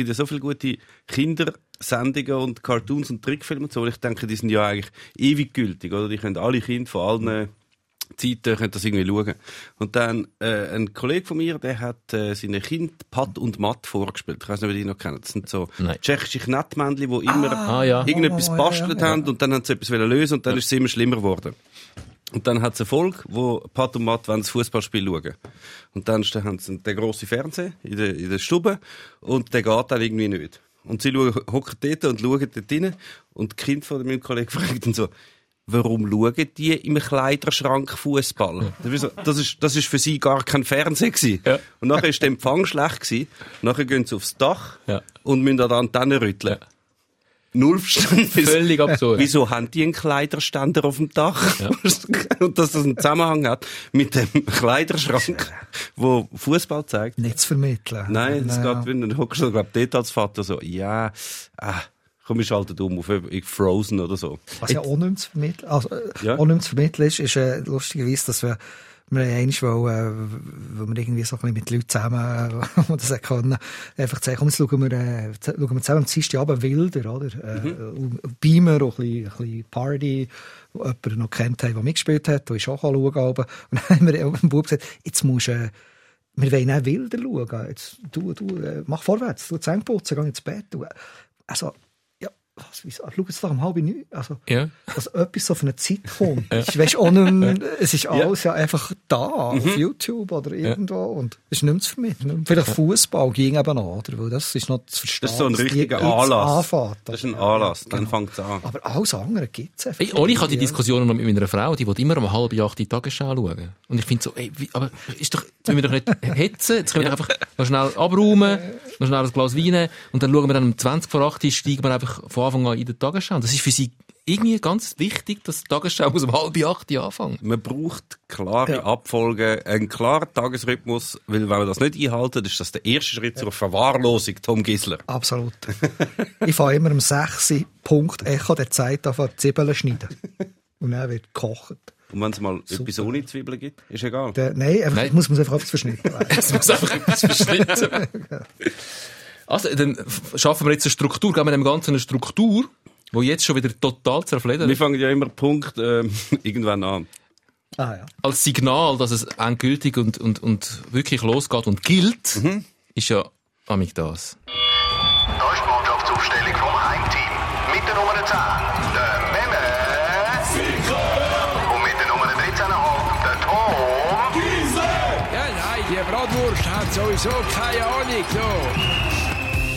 gibt ja so viele gute Kindersendungen und Cartoons und Trickfilme und so. Ich denke, die sind ja eigentlich ewig gültig, oder? Die können alle Kinder von allen Zeiten können das irgendwie schauen. Und dann äh, ein Kollege von mir, der hat äh, seine Kind Pat und Matt vorgespielt. Ich weiß nicht, ob ihr die noch kennt. Das sind so Nein. tschechische Knettmännchen, die immer Ah, irgendetwas Oh, ja, bastelt ja, ja. haben und dann haben sie etwas lösen und dann ist es immer schlimmer geworden. Und dann hat es eine Folge, wo Pat und Matt das Fußballspiel schauen. Und dann haben sie den grossen Fernseher in der, in der Stube und der geht dann irgendwie nicht. Und sie hocken dort und schauen dort rein und die Kind von meinem Kollegen fragt dann so, warum schauen die im Kleiderschrank Fußball? Das ist, das ist, das für sie gar kein Fernseher gewesen. Ja. Und nachher ist der Empfang schlecht gewesen. Nachher gehen sie aufs Dach Ja. und müssen an der Antenne rütteln. Null Verstand. Völlig absurd. Wieso haben die einen Kleiderständer auf dem Dach? Und dass das einen Zusammenhang hat mit dem Kleiderschrank, wo Fußball zeigt. Nicht zu vermitteln. Nein, das Ja. geht, wenn dann hockst du, glaub, dort als Vater so, ja, ah, komm, ich schalte um auf Frozen oder so. Was ja auch nicht zu vermitteln, also, äh, Ja. auch nicht zu vermitteln ist, ist äh, lustigerweise, dass wir, wir haben einmal, weil, äh, wir irgendwie so ein bisschen mit Leuten zusammen, äh, das auch können, einfach sagen, komm, jetzt schauen wir, äh, schauen wir zusammen am Dienstagabend Wilder, oder? Äh, Mhm. Beamer, auch ein bisschen, ein bisschen Party, wo jemand noch kennt hat, der mitgespielt hat, wo ich auch schauen kann. Und dann haben wir dem Bub gesagt, jetzt musst du, äh, wir wollen auch Wilder schauen. Jetzt, du, du, mach vorwärts, du Zähne putzen, geh ins Bett. Du, also, was, wieso, schau jetzt doch um halb neun. Also, Ja. dass etwas so auf eine Zeit kommt. Ich weiss auch nicht mehr, es ist alles ja einfach da, auf YouTube oder irgendwo. Und es ist nicht mehr zu vermitteln. Vielleicht Fußball ging eben noch, oder? Weil das ist noch zu verstehen. Das ist so ein richtiger Anlass. anfängt. Das ist ein Anlass, dann fängt es an. Aber alles andere gibt es einfach. Und ich habe die Ja. Diskussionen noch mit meiner Frau, die will immer um halb acht die Tagesschau schauen. Und ich finde so, ey, wie, aber ist doch, jetzt müssen wir doch nicht hetzen, jetzt können wir doch einfach noch schnell abräumen, noch schnell ein Glas Wein und dann schauen wir dann um 20 vor 8 steigen wir einfach von Anfang an in die Tagesschau. Das ist für sie irgendwie ganz wichtig, dass die Tagesschau muss um halb acht anfangen. Man braucht klare Ja. Abfolgen, einen klaren Tagesrhythmus, weil wenn wir das nicht einhalten, ist das der erste Schritt zur Verwahrlosung, Tom Gisler. Absolut. ich fahre immer um 6 Uhr, Punkt, Echo der Zeit auf die Zwiebeln schneiden. Und dann wird gekocht. Und wenn es mal etwas ohne Zwiebeln gibt, ist egal. Der, nein, einfach, Nein. muss man einfach etwas verschnitten werden. Es muss einfach etwas verschnitten werden. Also, dann schaffen wir jetzt eine Struktur, geben wir dem Ganzen eine Struktur, die jetzt schon wieder total zerfledert Wir fangen ja immer Punkt ähm, irgendwann an. Ah, ja. als Signal, dass es endgültig und, und, und wirklich losgeht und gilt, ist ja amig das. Da ist die Mannschaftsaufstellung vom Heimteam. Mit der Nummer 10, der Memme. Und mit der Nummer 13,5, der Tom. Ja, nein, die Bratwurst hat sowieso keine Ahnung. So.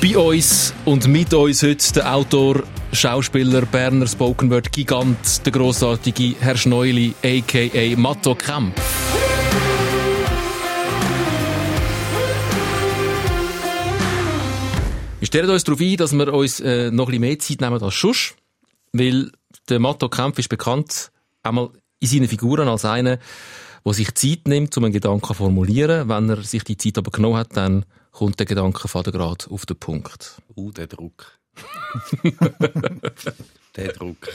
Bei uns und mit uns heute der Autor, Schauspieler, Berner Spoken Word Gigant, der grossartige Herr Schneuli, a.k.a. Matto Kemp. Wir stellen uns darauf ein, dass wir uns äh, noch ein bisschen mehr Zeit nehmen als Schuss, weil der Matto Kempf ist bekannt, einmal in seinen Figuren als einer, der sich Zeit nimmt, um einen Gedanken zu formulieren. Wenn er sich die Zeit aber genommen hat, dann kommt der Gedanke gerade auf den Punkt. Uh, der Druck. der Druck.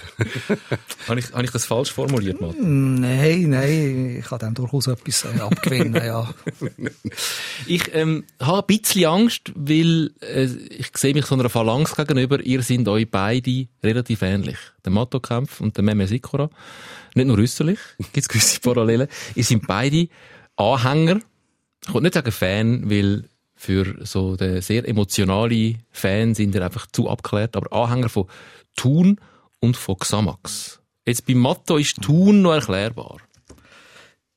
Habe ich, habe ich das falsch formuliert, Matto? Nein, nein, ich kann dem durchaus etwas äh, abgewinnen, ja. Ich ähm, habe ein bisschen Angst, weil äh, ich sehe mich so einer Phalanx gegenüber. Ihr sind euch beide relativ ähnlich. Der Matto Kempf und der Meme Sikora. Nicht nur äußerlich, gibt es gewisse Parallelen. Ihr sind beide Anhänger. Ich will nicht sagen Fan, weil für so den sehr emotionale Fan sind ihr einfach zu abgeklärt, aber Anhänger von Thun und von Xamax. Jetzt beim Matto ist Thun noch erklärbar.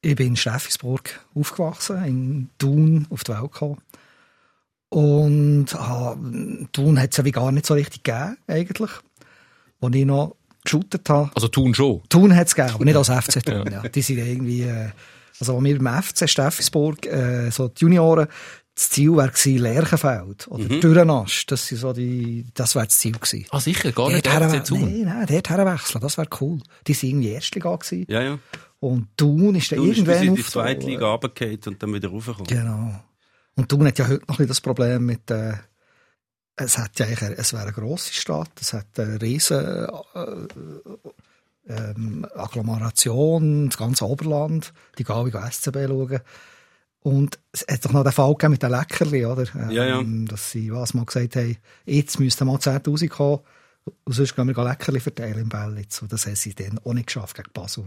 Ich bin in Steffisburg aufgewachsen, in Thun auf die Welt gekommen. Und ah, Thun hat es ja wie gar nicht so richtig gegeben, eigentlich. Als ich noch geshootet habe. Also Thun schon. Thun hat es gegeben, aber nicht als FC Thun. ja. Die sind irgendwie, äh, also als wir beim FC Steffisburg, äh, so die Junioren, das Ziel gewesen, Lerchenfeld oder Mhm. Dürrenast. Das, sind so die, das wäre das Ziel gewesen. Ah, sicher, gar nicht Dort Thun. Nein, nein, dort herwechseln, das wäre cool. Die sind irgendwie Erstliga gewesen. Ja, ja. Und Thun ist dann Du bist bis irgendwann in die zweite Liga runtergefallen und dann wieder raufgekommen. Genau. Und Thun hat ja heute noch ein das Problem mit, äh, es hat ja eigentlich, eine- es wäre eine grosse Stadt, es hat eine riesen, äh, ähm, Agglomeration, das ganze Oberland, die gehen wie SCB schauen. Und es hat doch noch den Fall gegeben mit den Leckerli, oder? Ja, ja. Ähm, Dass sie was mal gesagt haben, jetzt müssten mal 10'000 kommen, und sonst gehen wir Leckerli verteilen im Bellitz. Und das haben sie dann auch nicht geschafft gegen Basel.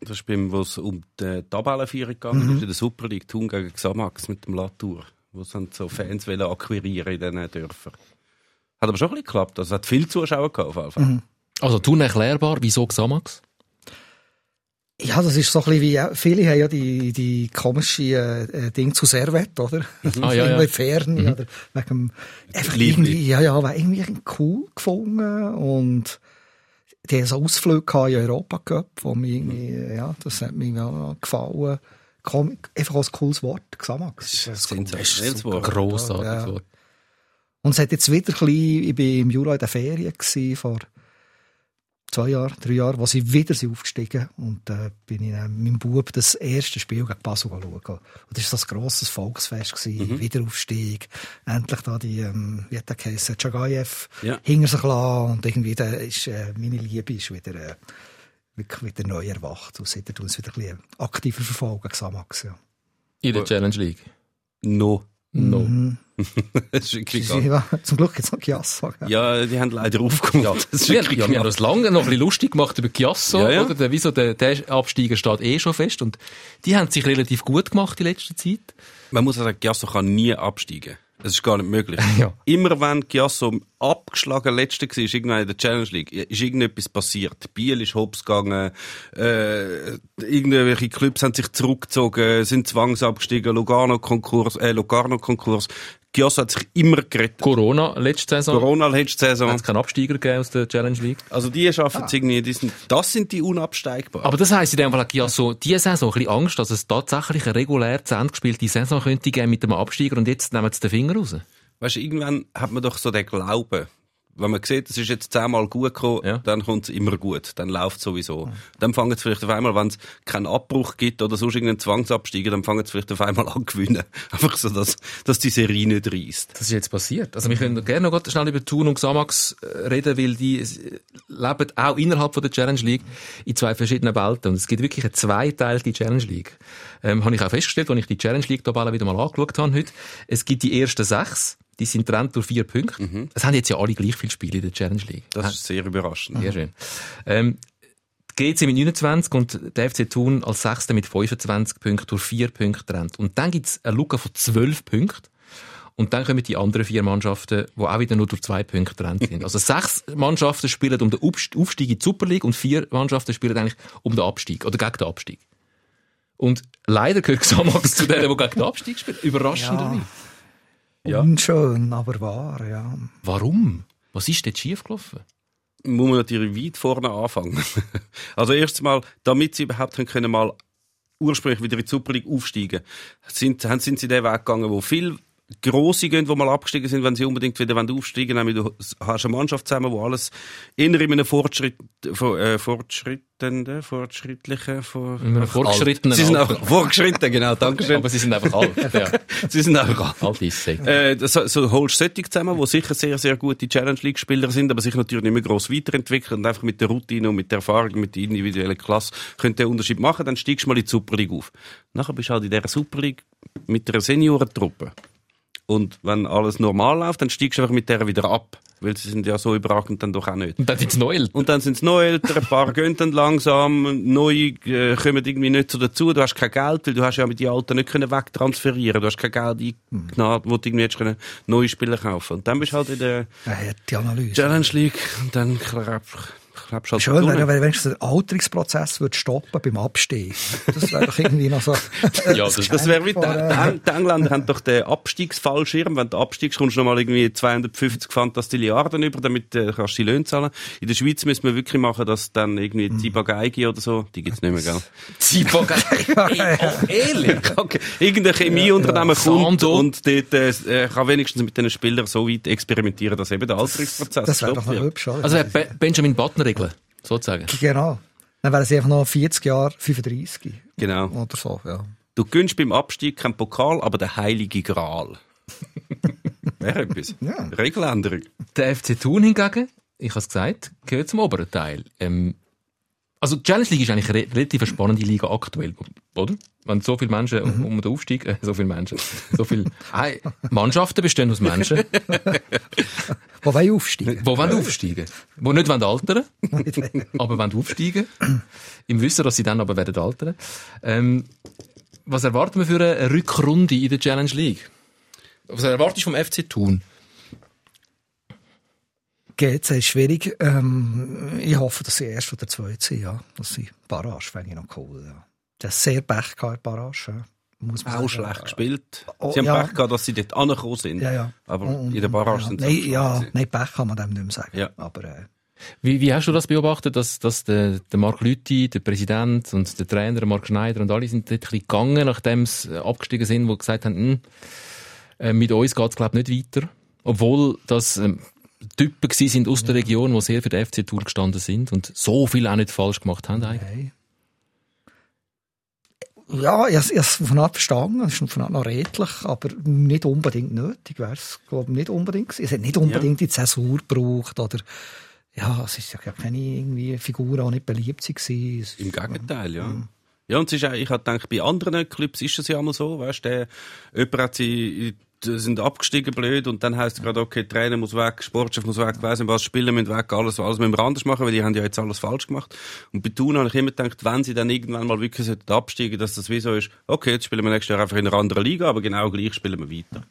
Das ist beim, wo es um die Tabellenführung gegangen ist, in der Super League, Thun gegen Xamax mit dem Latour, wo sie so Fans wollen akquirieren in diesen Dörfern. Hat aber schon ein bisschen geklappt. Also es hat viele Zuschauer gehabt, auf jeden Fall. Also, tun erklärbar, wieso Xamax? Ja, das ist so ein bisschen wie, viele haben ja die, die komische äh, äh, Ding zu Servet, oder? Ah, ja, Irgendwie ja. Ferne, oder? Wegen dem, einfach irgendwie, ja, ja, irgendwie cool gefunden und die haben so Ausflüge gehabt in Europa Cup, wo mir irgendwie, ja, das hat mir ja gefallen. Kom einfach als cooles Wort, Xamax. Das ist ein sensationelles Wort. Grossartiges Ja. Wort. Und es hat jetzt wieder ein bisschen, ich war im Jura in den Ferien gewesen, vor zwei Jahren, drei Jahren, wo sie wieder sind aufgestiegen und da bin ich dann mit meinem Bub das erste Spiel gegen Basel schauen. Und das war so ein grosses Volksfest, gewesen, Wiederaufstieg, endlich da die, ähm, wie hat der geheissen, Chagayev Ja. hinter sich lassen und irgendwie da ist, äh, meine Liebe ist wieder, äh, wirklich wieder neu erwacht und seitdem tun sie wieder ein bisschen aktiver verfolgen, Xamax, ja. In der Challenge League. No. No. Das ist ja, zum Glück jetzt noch Chiasso. gell? Ja, die haben leider aufgemacht. Das ist Wir, wirklich ja, wir haben uns lange noch ein bisschen lustig gemacht über Chiasso, Ja, ja. oder? Der, wieso, der, der Absteiger steht eh schon fest. Und die haben sich relativ gut gemacht in letzter Zeit. Man muss auch sagen, Giasso kann nie absteigen. Das ist gar nicht möglich. Ja. Immer wenn Giasso abgeschlagen letzter war, irgendwann in der Challenge League, ist irgendetwas passiert. Biel ist hops gegangen, äh, irgendwelche Clubs haben sich zurückgezogen, sind zwangsabgestiegen, Lugano-Konkurs, äh, Locarno-Konkurs. Giasso hat sich immer gerettet. Corona letzte Saison. Corona letzte Saison. Hat es keinen Absteiger gegeben aus der Challenge League. Also die schaffen es irgendwie, die sind, das sind die unabsteigbaren. Aber das heisst in dem Fall, hat Chiasso diese Saison ein bisschen Angst, dass es tatsächlich eine regulär zu Ende gespielte Saison könnte geben mit dem Absteiger und jetzt nehmen sie den Finger raus. Weißt du, irgendwann hat man doch so den Glauben. Wenn man sieht, es ist jetzt zehnmal gut gekommen, Ja. dann kommt es immer gut. Dann läuft sowieso. Dann fangen es vielleicht auf einmal, wenn es keinen Abbruch gibt oder sonst irgendeinen Zwangsabsteiger, dann fangen es vielleicht auf einmal an zu gewinnen. Einfach so, dass, dass die Serie nicht reißt. Das ist jetzt passiert. Also wir können gerne noch schnell über Thun und Xamax äh, reden, weil die äh, leben auch innerhalb von der Challenge League in zwei verschiedenen Welten. Und es gibt wirklich eine zweiteilige Challenge League. Ähm, habe ich auch festgestellt, als ich die Challenge League Tabelle wieder mal angeschaut habe heute. Es gibt die ersten sechs, die sind getrennt durch vier Punkte. Es haben jetzt ja alle gleich viele Spiele in der Challenge League. Das ist sehr überraschend. Sehr schön. Ähm, die GC mit 29 und der FC Thun als Sechster mit 25 Punkten durch vier Punkte trennt. Und dann gibt's eine Lücke von 12 Punkten. Und dann kommen die anderen vier Mannschaften, die auch wieder nur durch zwei Punkte getrennt sind. Also sechs Mannschaften spielen um den Aufstieg in die Super League und vier Mannschaften spielen eigentlich um den Abstieg oder gegen den Abstieg. Und leider gehört Xamax zu denen, die gegen den Abstieg spielen. Überraschenderweise. Ja. Unschön, aber wahr, ja. Warum? Was ist dort schiefgelaufen? muss man natürlich weit vorne anfangen. also erstens mal, damit sie überhaupt können mal ursprünglich wieder in die Super League aufsteigen, sind, haben- sind sie den Weg gegangen, wo viel Grosse gehen, die mal abgestiegen sind, wenn sie unbedingt wieder aufsteigen wollen. Du hast eine Mannschaft zusammen, wo alles eher in einem Fortschritt, äh, fortschrittenden, fortschrittlichen, vor, In einem fortgeschrittenen Sie sind auch vorgeschritten, genau, danke schön. Aber sie sind einfach alt. Ja. Sie sind einfach alt ist sie. äh, das, so holst du solche zusammen, die sicher sehr, sehr gute Challenge League-Spieler sind, aber sich natürlich nicht mehr gross weiterentwickeln und einfach mit der Routine und mit der Erfahrung, mit der individuellen Klasse können den Unterschied machen, dann steigst du mal in die Super League auf. Nachher bist du halt in dieser Super League mit einer Seniorentruppe. Und wenn alles normal läuft, dann steigst du einfach mit der wieder ab. Weil sie sind ja so überragend dann doch auch nicht. Und dann sind sie neu. Und dann sind es älter, ein paar gehen dann langsam, neue äh, kommen irgendwie nicht so dazu, du hast kein Geld, weil du hast ja mit den Alten nicht können wegtransferieren, du hast kein Geld eingenommen, wo du irgendwie jetzt können neue Spieler kaufen. Und dann bist du halt in der die Analyse. Challenge League und dann klebst klebst du halt Schön wäre, wenn wenigstens der Alterungsprozess würde stoppen beim Abstieg. Das wäre doch irgendwie noch so. Ja, das- Das wäre wie, die, die, die Engländer haben doch den Abstiegsfallschirm. Wenn du abstiegst, kommst du nochmal irgendwie 250 Fantastilliarden über, damit äh, kannst du die Löhne zahlen. In der Schweiz müssen wir wirklich machen, dass dann irgendwie Mhm. Ziba Geigi oder so, die gibt's nicht mehr, gell? Ehrlich? Okay. Irgendein Chemieunternehmen kommt Sando. und dort äh, kann wenigstens mit den Spielern so weit experimentieren, dass eben der Alterungsprozess Das wäre doch noch hübsch? Also Benjamin Button Regeln, sozusagen. genau. Dann wären sie einfach noch 40 Jahre, 35. Genau. Oder so, ja. Du gönnst beim Abstieg keinen Pokal, aber der heilige Gral. Wäre etwas. Ja. Regeländerung. Der FC Thun hingegen, ich habe es gesagt, gehört zum oberen Teil. Ähm, Also die Challenge League ist eigentlich eine re- relativ eine spannende Liga aktuell, oder? Wenn so viele Menschen um, um den Aufstieg, äh, so viele Menschen, so viele äh, Mannschaften bestehen aus Menschen, Wo wollen aufsteigen? die wollen aufsteigen, die nicht wollen altern, aber wollen aufsteigen, im Wissen, dass sie dann aber werden altern. Ähm, was erwarten wir für eine Rückrunde in der Challenge League? Was erwartest du vom FC Thun? GC ist schwierig. Ähm, ich hoffe, dass sie erst oder zweit sind, ja. Dass sie Barrage fände ich noch cool, ja. Das ist sehr Pech gehabt, Barrage, ja. Muss man Auch sagen. schlecht gespielt. Oh, Sie haben ja. Pech gehabt, dass sie dort angekommen sind. Ja, ja. Aber Und- in der Barrage ja. sind sie Nein, auch ja, gewesen. nein, Pech kann man dem nicht mehr sagen. Ja. Aber, äh, Wie, wie hast du das beobachtet, dass, dass der, der Mark Lüthi, der Präsident und der Trainer, Mark Schneider und alle sind dort ein bisschen gegangen, nachdem sie äh, abgestiegen sind, wo sie gesagt haben, hm, äh, mit uns geht's glaub nicht weiter. Obwohl das ähm, Typen gewesen sind aus der Region, die sehr für den FC Tour gestanden sind und so viel auch nicht falsch gemacht haben eigentlich. nein. Ja, ich habe es von Anfang an verstanden, es ist von Anfang an noch redlich, aber nicht unbedingt nötig wäre es, glaube ich, nicht unbedingt. Es hat nicht unbedingt die Zäsur gebraucht, oder, ja, es ist ja keine irgendwie Figur, die nicht beliebt war. Es Im ist- Gegenteil, ja. Ja, und es ist auch, ich habe gedacht, bei anderen Clubs ist es ja immer so, weißt du, jemand hat sie, die sind abgestiegen blöd und dann heisst es gerade, okay, Trainer muss weg, Sportchef muss weg, weiss nicht was, Spieler müssen weg, alles, alles müssen wir anders machen, weil die haben ja jetzt alles falsch gemacht. Und bei Thun habe ich immer gedacht, wenn sie dann irgendwann mal wirklich absteigen, dass das wie so ist, okay, jetzt spielen wir nächstes Jahr einfach in einer anderen Liga, aber genau gleich spielen wir weiter.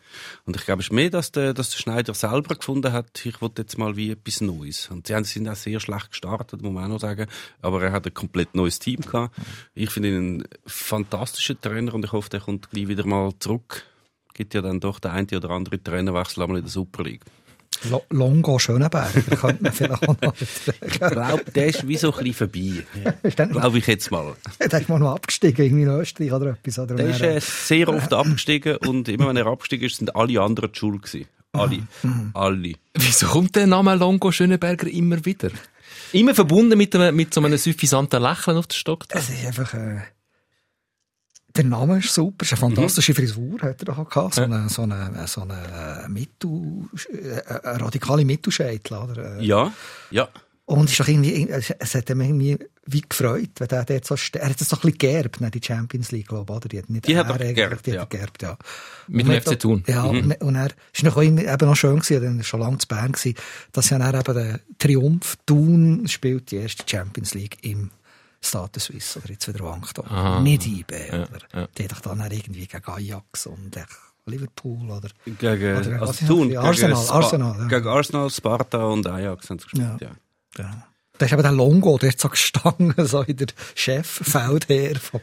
Und ich glaube, es ist mehr, dass der, dass der Schneider selber gefunden hat, ich wollte jetzt mal wie etwas Neues. Und sie haben- sind auch sehr schlecht gestartet, muss man auch noch sagen. Aber er hat ein komplett neues Team gehabt. Ich finde ihn einen fantastischen Trainer und ich hoffe, der kommt gleich wieder mal zurück. Gibt ja dann doch der eine oder andere Trainerwechsel einmal in der Super League. Lo- Longo Schönenberger könnte man vielleicht auch noch. Ich glaube, der ist wie so ein bisschen vorbei. Der, Glaube ich jetzt mal. der ist mal noch abgestiegen, irgendwie in Österreich oder etwas. Oder Der ist äh, sehr oft abgestiegen und immer wenn er abgestiegen ist, sind alle anderen die schuld gewesen. Alle. Alle. Wieso kommt der Name Longo Schöneberger immer wieder? Immer verbunden mit, einem, mit so einem suffisanten Lächeln auf der Stock. Es ist einfach, äh, der Name ist super, es ist eine fantastische Frisur, hat er da gehabt. So eine, so eine, so eine äh, Mittel, äh, eine radikale Mittelscheitel, oder? Äh, Ja, ja. Und es ist doch irgendwie, es es hat ihm irgendwie wie gefreut, wenn der dort so, er hat das so ein bisschen geerbt, ne, die Champions League, glaube ich, oder? Die hat, nicht Die er er geerbt, die ja. hat er geerbt, ja. Mit dem FC Thun. Ja, und, und er ist noch eben noch schön gewesen, er war schon lange zu Bern gewesen, dass ja dann eben der Triumph Thun spielt die erste Champions League im Stade Suisse, oder jetzt wieder Wankdorf. Nicht IB, oder? ja. Die hat doch dann irgendwie gegen Ajax und Liverpool, oder? Gegen, Oder was also Thun, das? Arsenal, gegen, Arsenal, ja. gegen Arsenal, Sparta und Ajax haben sie gespielt, ja. Ja. Da ist eben der Longo, der hat so gestanden, so in der Cheffeldherr vom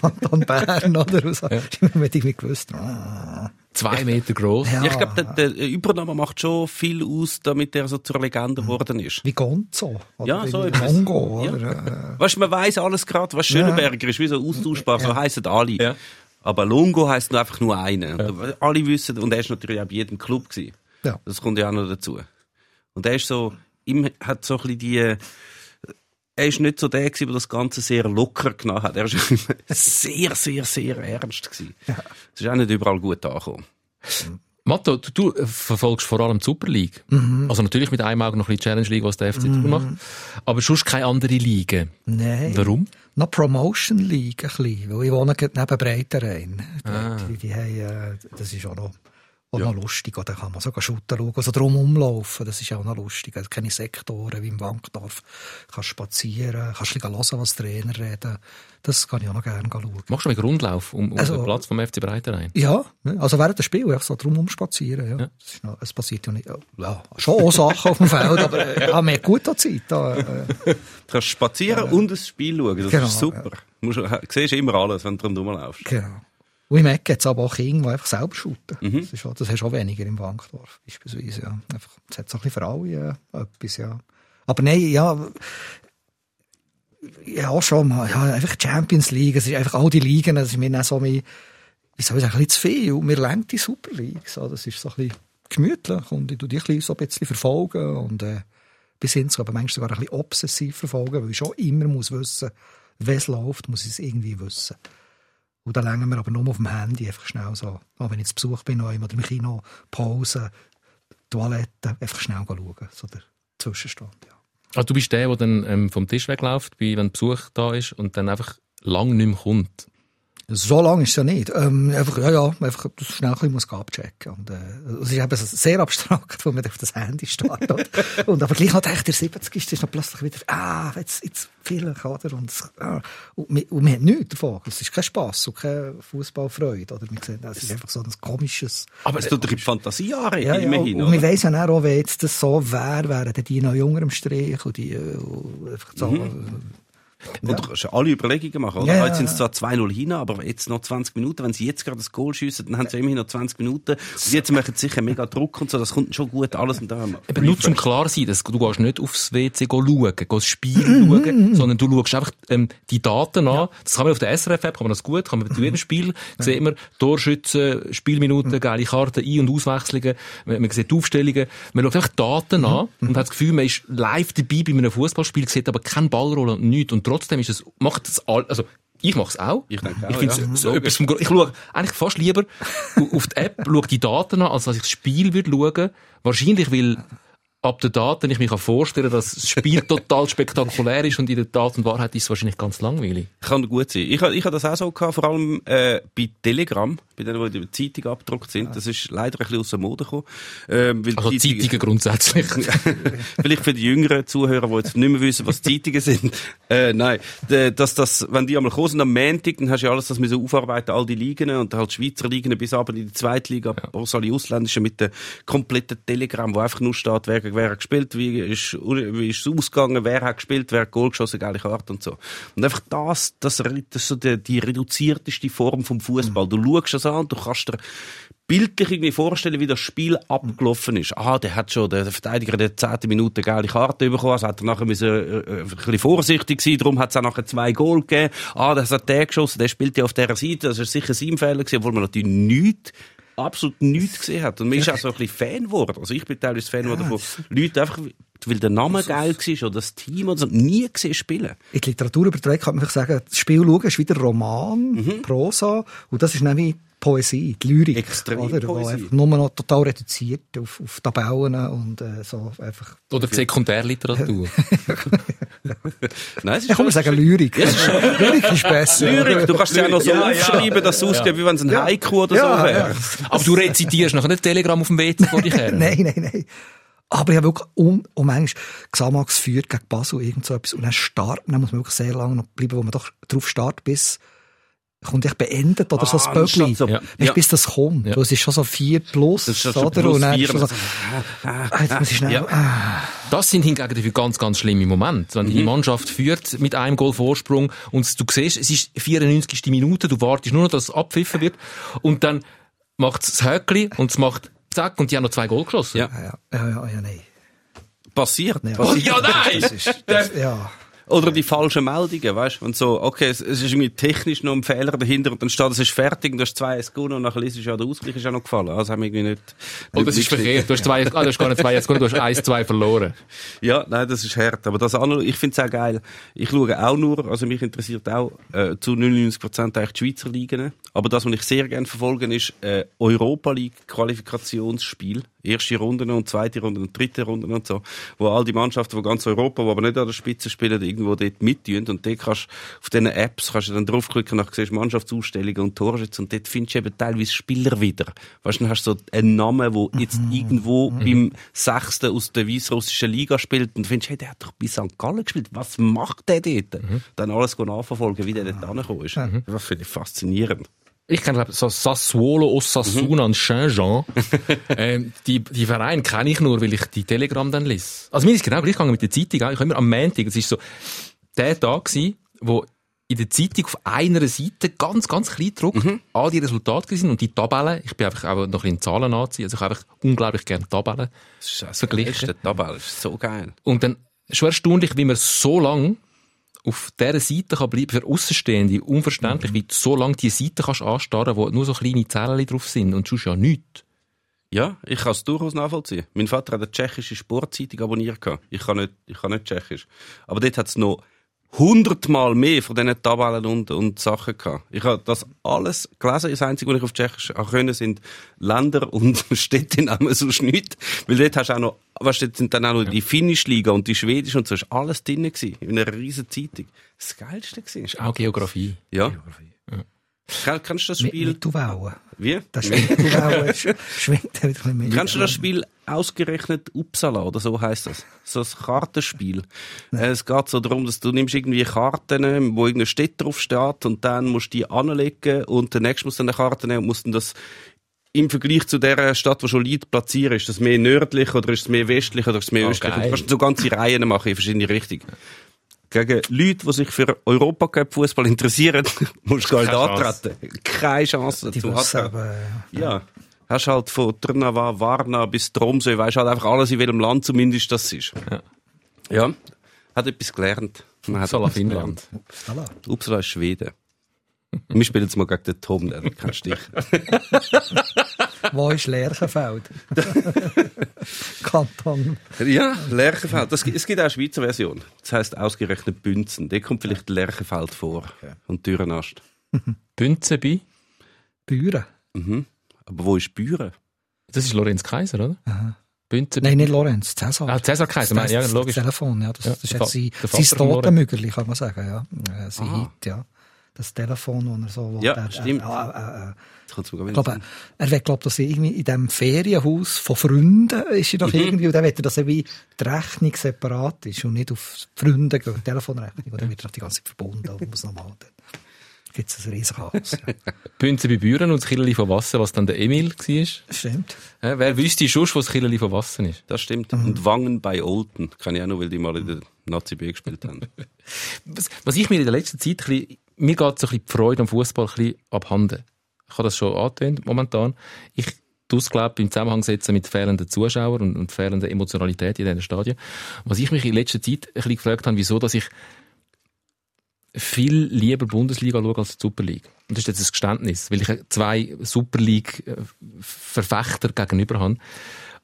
Kanton Bern, oder? Und So. Ja. Hat irgendwie gewusst, ah. Zwei Meter groß. Ja. Ja, ich glaube, der, der Übernahme macht schon viel aus, damit er so zur Legende geworden ist. wie Gonzo. Oder Ja, so wie etwas. Longo, Ja. oder? Weißt du, man weiss alles gerade, was Schönenberger ist, wie so austauschbar, so heissen alle. Ja. Aber Longo heisst nur einfach nur einer. Und Alle wissen, und er ist natürlich auch bei jedem Club gewesen. Ja. Das kommt ja auch noch dazu. Und er ist so, ihm hat so ein bisschen die, äh, er ist nicht so der gewesen, der das Ganze sehr locker genommen hat. Er ist immer sehr, sehr, sehr ernst gewesen. Es ist auch nicht überall gut angekommen. Matto, du, du verfolgst vor allem die Super League. Also natürlich mit einem Auge noch ein bisschen Challenge League, was der FC Thun macht. Aber sonst keine andere Liga. Nein. Warum? Noch Promotion League ein bisschen, weil ich wohne gerade neben Breiterein. Ah. Die, die haben, äh, das ist auch noch, auch noch lustig, oder kann man sogar shooten schauen, also drum umlaufen, das ist auch noch lustig. Es keine Sektoren wie im Wankdorf. Kannst spazieren, kannst hören, was Trainer reden. Das kann ich auch noch gerne schauen. Machst du einen Rundlauf um, um Also- den Platz vom FC Breiterein? Ja, also während des Spiels, ich so drum umspazieren, ja. Noch, es passiert ja nicht, ja, schon auch Sachen auf dem Feld, aber äh, ja, mir hat gut an Zeit. Da, äh, Du kannst spazieren und das Spiel schauen, das Genau, ist super. Du musst, du siehst immer alles, wenn du drum rumlaufst. Genau. Und Eck hat es aber auch Kinder, die einfach selber shooten. Das, ist auch, das hast du auch weniger im Wankdorf, beispielsweise. Ja. Einfach, das hat so ein bisschen für alle äh, etwas, ja. Aber nein, ja, ja, schon mal, ja, einfach Champions League, es ist einfach all die Ligen, das ist mir dann so, wie wie soll ich sagen, ein bisschen zu viel. Und mir lenkt die Super League, so, das ist so ein bisschen gemütlich und ich tu die ein bisschen so ein bisschen verfolgen und, äh, bis hin zu aber manchmal sogar ein bisschen obsessiv verfolgen, weil ich schon immer muss wissen, es läuft, muss ich es irgendwie wissen. Und dann längen wir aber nur auf dem Handy einfach schnell so, auch wenn ich zu Besuch bin oder im Kino, Pause, Toilette, einfach schnell schauen, so der Zwischenstand, ja. Also du bist der, der dann ähm, vom Tisch wegläuft, wenn Besuch da ist und dann einfach lang nicht mehr kommt. So lang ist es ja nicht. Ähm, einfach, ja, ja, einfach das schnell ein bisschen abchecken. Und, äh, es ist eben sehr abstrakt, wo man auf das Handy startet. und aber gleich noch echt der 70 ist, ist noch plötzlich wieder, ah, jetzt, jetzt vielleicht, oder? Und, ah, und, wir, und wir haben nichts davon. Es ist kein Spass und keine Fußballfreude, oder? Wir sehen, es ist einfach so ein komisches, Aber es tut dich in die Fantasie anregen, ja, ja, immerhin. und wir oder? weiss ja auch, wenn jetzt das so wäre, wären die noch jünger im Strich und die, äh, und einfach so, Und du kannst ja alle Überlegungen machen, oder? Ja, Jetzt sind es zwar 2-0 hin, aber jetzt noch 20 Minuten. Wenn sie jetzt gerade das Goal schiessen, dann haben sie immerhin noch 20 Minuten. Und jetzt machen sie sicher mega Druck und so. Das kommt schon gut alles und da. Eben nur zum klar sein, dass du gehst nicht aufs WC schauen, gehst das Spiel Mhm, schauen, sondern du schaust einfach ähm, die Daten an. Das kann man auf der SRF-App, kann man das gut, kann man bei jedem Spiel, sieht man Torschützen, Spielminuten, geile Karten, Ein- und Auswechslungen, man, man sieht die Aufstellungen, man schaut einfach Daten an Mhm. und hat das Gefühl, man ist live dabei bei einem Fußballspiel, sieht aber keinen Ballroller und nichts und trotzdem ist es, macht das all, also ich mach's auch. Ich denke auch, ich finde ja. so etwas vom ich schaue eigentlich fast lieber auf die App, schaue die Daten an, als dass ich das Spiel würde schauen. Wahrscheinlich, weil ab den Daten ich mir kann vorstellen dass das Spiel total spektakulär ist und in der Tat und Wahrheit ist es wahrscheinlich ganz langweilig. Kann gut sein. Ich, ich habe das auch so gehabt, vor allem äh, bei Telegram, bei denen, die in der Zeitung abgedruckt sind. Das ist leider ein bisschen aus der Mode gekommen. Ähm, weil Also Zeitungen grundsätzlich. Vielleicht für die jüngeren Zuhörer, die jetzt nicht mehr wissen, was Zeitungen sind. Äh, nein, dass das, wenn die einmal kommen sind am Montag, dann hast du ja alles, das müssen aufarbeiten, all die Ligen und halt Schweizer Ligen bis aber in die zweite Liga, plus alle ausländischen mit der kompletten Telegram, wo einfach nur steht, wer gegen wer hat gespielt, wie ist, wie ist es ausgegangen, wer hat gespielt, wer hat Goal geschossen, geile Karte und so. Und einfach das, das, das ist so die, die reduzierteste Form vom Fußball. Du schaust das an du kannst dir bildlich irgendwie vorstellen, wie das Spiel abgelaufen ist. Ah, der hat schon, der Verteidiger, der zehnte Minute geile Karte bekommen, also hat er nachher müssen, äh, äh, ein vorsichtig sein, darum hat es auch nachher zwei Goal gegeben. Ah, das hat der geschossen, der spielt ja auf dieser Seite, das ist sicher sein Fehler gewesen, obwohl man natürlich nichts absolut nichts gesehen hat. Und man ist auch so ein bisschen Fan geworden. Also ich bin teilweise Fan geworden von Leuten einfach, weil der Name geil war oder das Team oder so, nie gesehen spielen. In die Literatur übertragen kann man sagen, das Spiel schauen ist wieder Roman, Mhm. Prosa, und das ist nämlich Poesie, die Lyrik. Extrem oder, Poesie. Nur noch total reduziert auf, auf Tabellen und äh, so einfach. Oder die Sekundärliteratur. Nein, es ist Ich kann man sagen Lyrik. Lyrik ist besser. Lyrik, du kannst es ja noch so Ja, ja. aufschreiben, dass es aussieht, wie wenn es ein Ja. Haiku oder Ja, so wäre. ja. Aber du rezitierst nachher nicht Telegram auf dem WC vor dich her. nein, nein, nein. Aber ich habe wirklich, um, um manchmal, Xamax führt gegen Basel irgend so etwas, und dann startet, dann muss man wirklich sehr lange noch bleiben, wo man doch drauf startet, bis, kommt echt beendet, oder so Ah, ein Böckli. so- Ja. Nicht bis das kommt. Ja. Es ist schon so 4 plus, Das ist schon oder? plus und dann vier, ist schon so, ah, ah, jetzt muss ich schnell, Ja. ah. Das sind hingegen dafür ganz, ganz schlimme Momente. Wenn die Mannschaft führt mit einem Goal Vorsprung und du siehst, es ist 94. Minute, du wartest nur noch, dass es abpfiffen wird und dann macht es das Höckli und es macht zack und die haben noch zwei Goal geschossen. Ja. Ja, ja, ja, ja, nein. Passiert. Ja. Oh, passiert. ja, nein! Das ist, das, ja. Oder die falschen Meldungen, weißt du? Und so, okay, es, es ist irgendwie technisch noch ein Fehler dahinter und dann steht, es ist fertig und du hast zwei es gewonnen und nachher ist ja der Ausgleich ist ja noch gefallen. Also haben wir irgendwie nicht. Und das ist verkehrt. Du hast zwei, ah, du hast gar nicht zwei gewonnen, du hast eins, zwei verloren. Ja, nein, das ist hart. Aber das andere, ich finde es auch geil. Ich schaue auch nur, also mich interessiert auch äh, zu 99% eigentlich die Schweizer Ligen. Aber das, was ich sehr gerne verfolge, ist äh, Europa League Qualifikationsspiel. Erste Runde und zweite Runde und dritte Runde und so. Wo all die Mannschaften von ganz Europa, die aber nicht an der Spitze spielen, irgendwo dort mittun. Und dort kannst auf diesen Apps kannst du dann draufklicken, nach siehst Mannschaftsausstellungen und Torschützen. Und dort findest du eben teilweise Spieler wieder. Weißt du, dann hast du so einen Namen, der jetzt irgendwo beim Sechsten aus der weißrussischen Liga spielt und findest, hey, der hat doch bei St. Gallen gespielt. Was macht der dort? Dann alles nachverfolgen, wie der dort angekommen ist. Das finde ich faszinierend. Ich kenne, glaube so Sassuolo, Osasuna und Saint-Jean. ähm, die, die Vereine kenne ich nur, weil ich die Telegram dann lese. Also mir ist genau gleich gegangen mit der Zeitung. Ich habe immer am Montag, es ist so der Tag gewesen, wo in der Zeitung auf einer Seite ganz, ganz klein gedruckt all die Resultate sind und die Tabellen. Ich bin einfach auch noch ein bisschen in Zahlen anziehen. Also ich habe einfach unglaublich gerne Tabellen. Das ist das Verglichen. geilste Tabelle. Das ist so geil. Und dann schon erstaunlich, wie man so lang auf dieser Seite kann bleiben, für Außenstehende, unverständlich, wie du so lange die Seite kannst anstarren, wo nur so kleine Zellen drauf sind und sonst ja nichts. Ja, ich kann es durchaus nachvollziehen. Mein Vater hat eine tschechische Sportzeitung abonniert. Ich kann nicht, ich kann nicht tschechisch. Aber dort hat es noch hundertmal mehr von diesen Tabellen und, und Sachen gehabt. Ich habe das alles gelesen. Das Einzige, was ich auf Tschechisch auch können, sind Länder und Städtenamen, sonst nicht. Weil dort hast du auch noch, weißt du, sind dann auch noch die finnische Liga und die schwedische und so, ist alles drin gewesen. In einer riesen Zeitung. Das Geilste gewesen. Ist auch Geografie. Ja. Kennst du das Mit, Spiel? mit Tuvauen. Wie? Das schwingt ein bisschen mit. Kennst du das Spiel ausgerechnet Uppsala oder so heißt das? So ein Kartenspiel. Äh, Es geht so darum, dass du nimmst irgendwie Karten, wo irgendeine Stadt drauf steht und dann musst du die anlegen und der nächste muss dann eine Karte nehmen und muss dann das im Vergleich zu der Stadt, die schon liegt, platzieren. Ist das mehr nördlich oder ist es mehr westlich oder ist es mehr Ah, östlich? Und du kannst so ganze Reihen machen in verschiedene Richtungen. Gegen Leute, die sich für Europacup-Fußball interessieren, musst du gar nicht Keine Chance. antreten. Keine Chance Die wissen Hat- aber, ja. Hast halt von Trnava, Varna bis Tromsø, weißt halt einfach alles, in welchem Land zumindest das ist. Ja. Ja. Hat etwas gelernt. Man hat Finnland. Upsala. gelernt. Uppsala ist Schweden. Wir spielen jetzt mal gegen den Tom, der kennst dich. Wo ist Lerchenfeld? Kanton. ja, Lerchenfeld. Das, gibt- es gibt auch eine Schweizer Version. Das heisst ausgerechnet Bünzen. Da kommt vielleicht Lerchenfeld vor. Und Dürrenast. Bünze bei? Büren. Mhm. Aber wo ist Büren? Das ist Lorenz Kaiser, oder? Bünze Nein, nicht Lorenz, Cäsar. Ah, Cäsar Kaiser, das, ja, logisch. Das Telefon, ja. Das, Ja, das ist jetzt sein, sein. Totenmüggerli, kann man sagen, ja. Äh, sein Aha. Hit, ja. Das Telefon, wo er so... wo Ja, der, stimmt. Äh, äh, äh, Das ich glaube, er will, glaub, dass er irgendwie in diesem Ferienhaus von Freunden ist er doch Mhm. irgendwie, und dann will er, dass er wie die Rechnung separat ist und nicht auf Freunde gehen, die Telefonrechnung, und dann wird er die ganze Zeit verbunden, und muss nochmal, gibt es ein Chaos. Ja. Bünze bei Büren und das Killerli von Wasser, was dann der Emil war. Stimmt. Ja, wer wüsste schon, wo das Killerli von Wasser ist? Das stimmt. Und Wangen bei Olten. Kann ich auch noch, weil die mal in der Nazi B gespielt haben. Was, was ich mir in der letzten Zeit, ein bisschen, mir geht so die Freude am Fußball ein bisschen abhanden. Ich habe das schon angetönt momentan. Ich tue es, glaube im Zusammenhang setzen mit fehlenden Zuschauern und, und fehlender Emotionalität in diesen Stadien. Was ich mich in letzter Zeit ein bisschen gefragt habe, wieso, dass ich viel lieber Bundesliga schaue als die Super League. Und das ist jetzt ein Geständnis, weil ich zwei Super League-Verfechter gegenüber habe.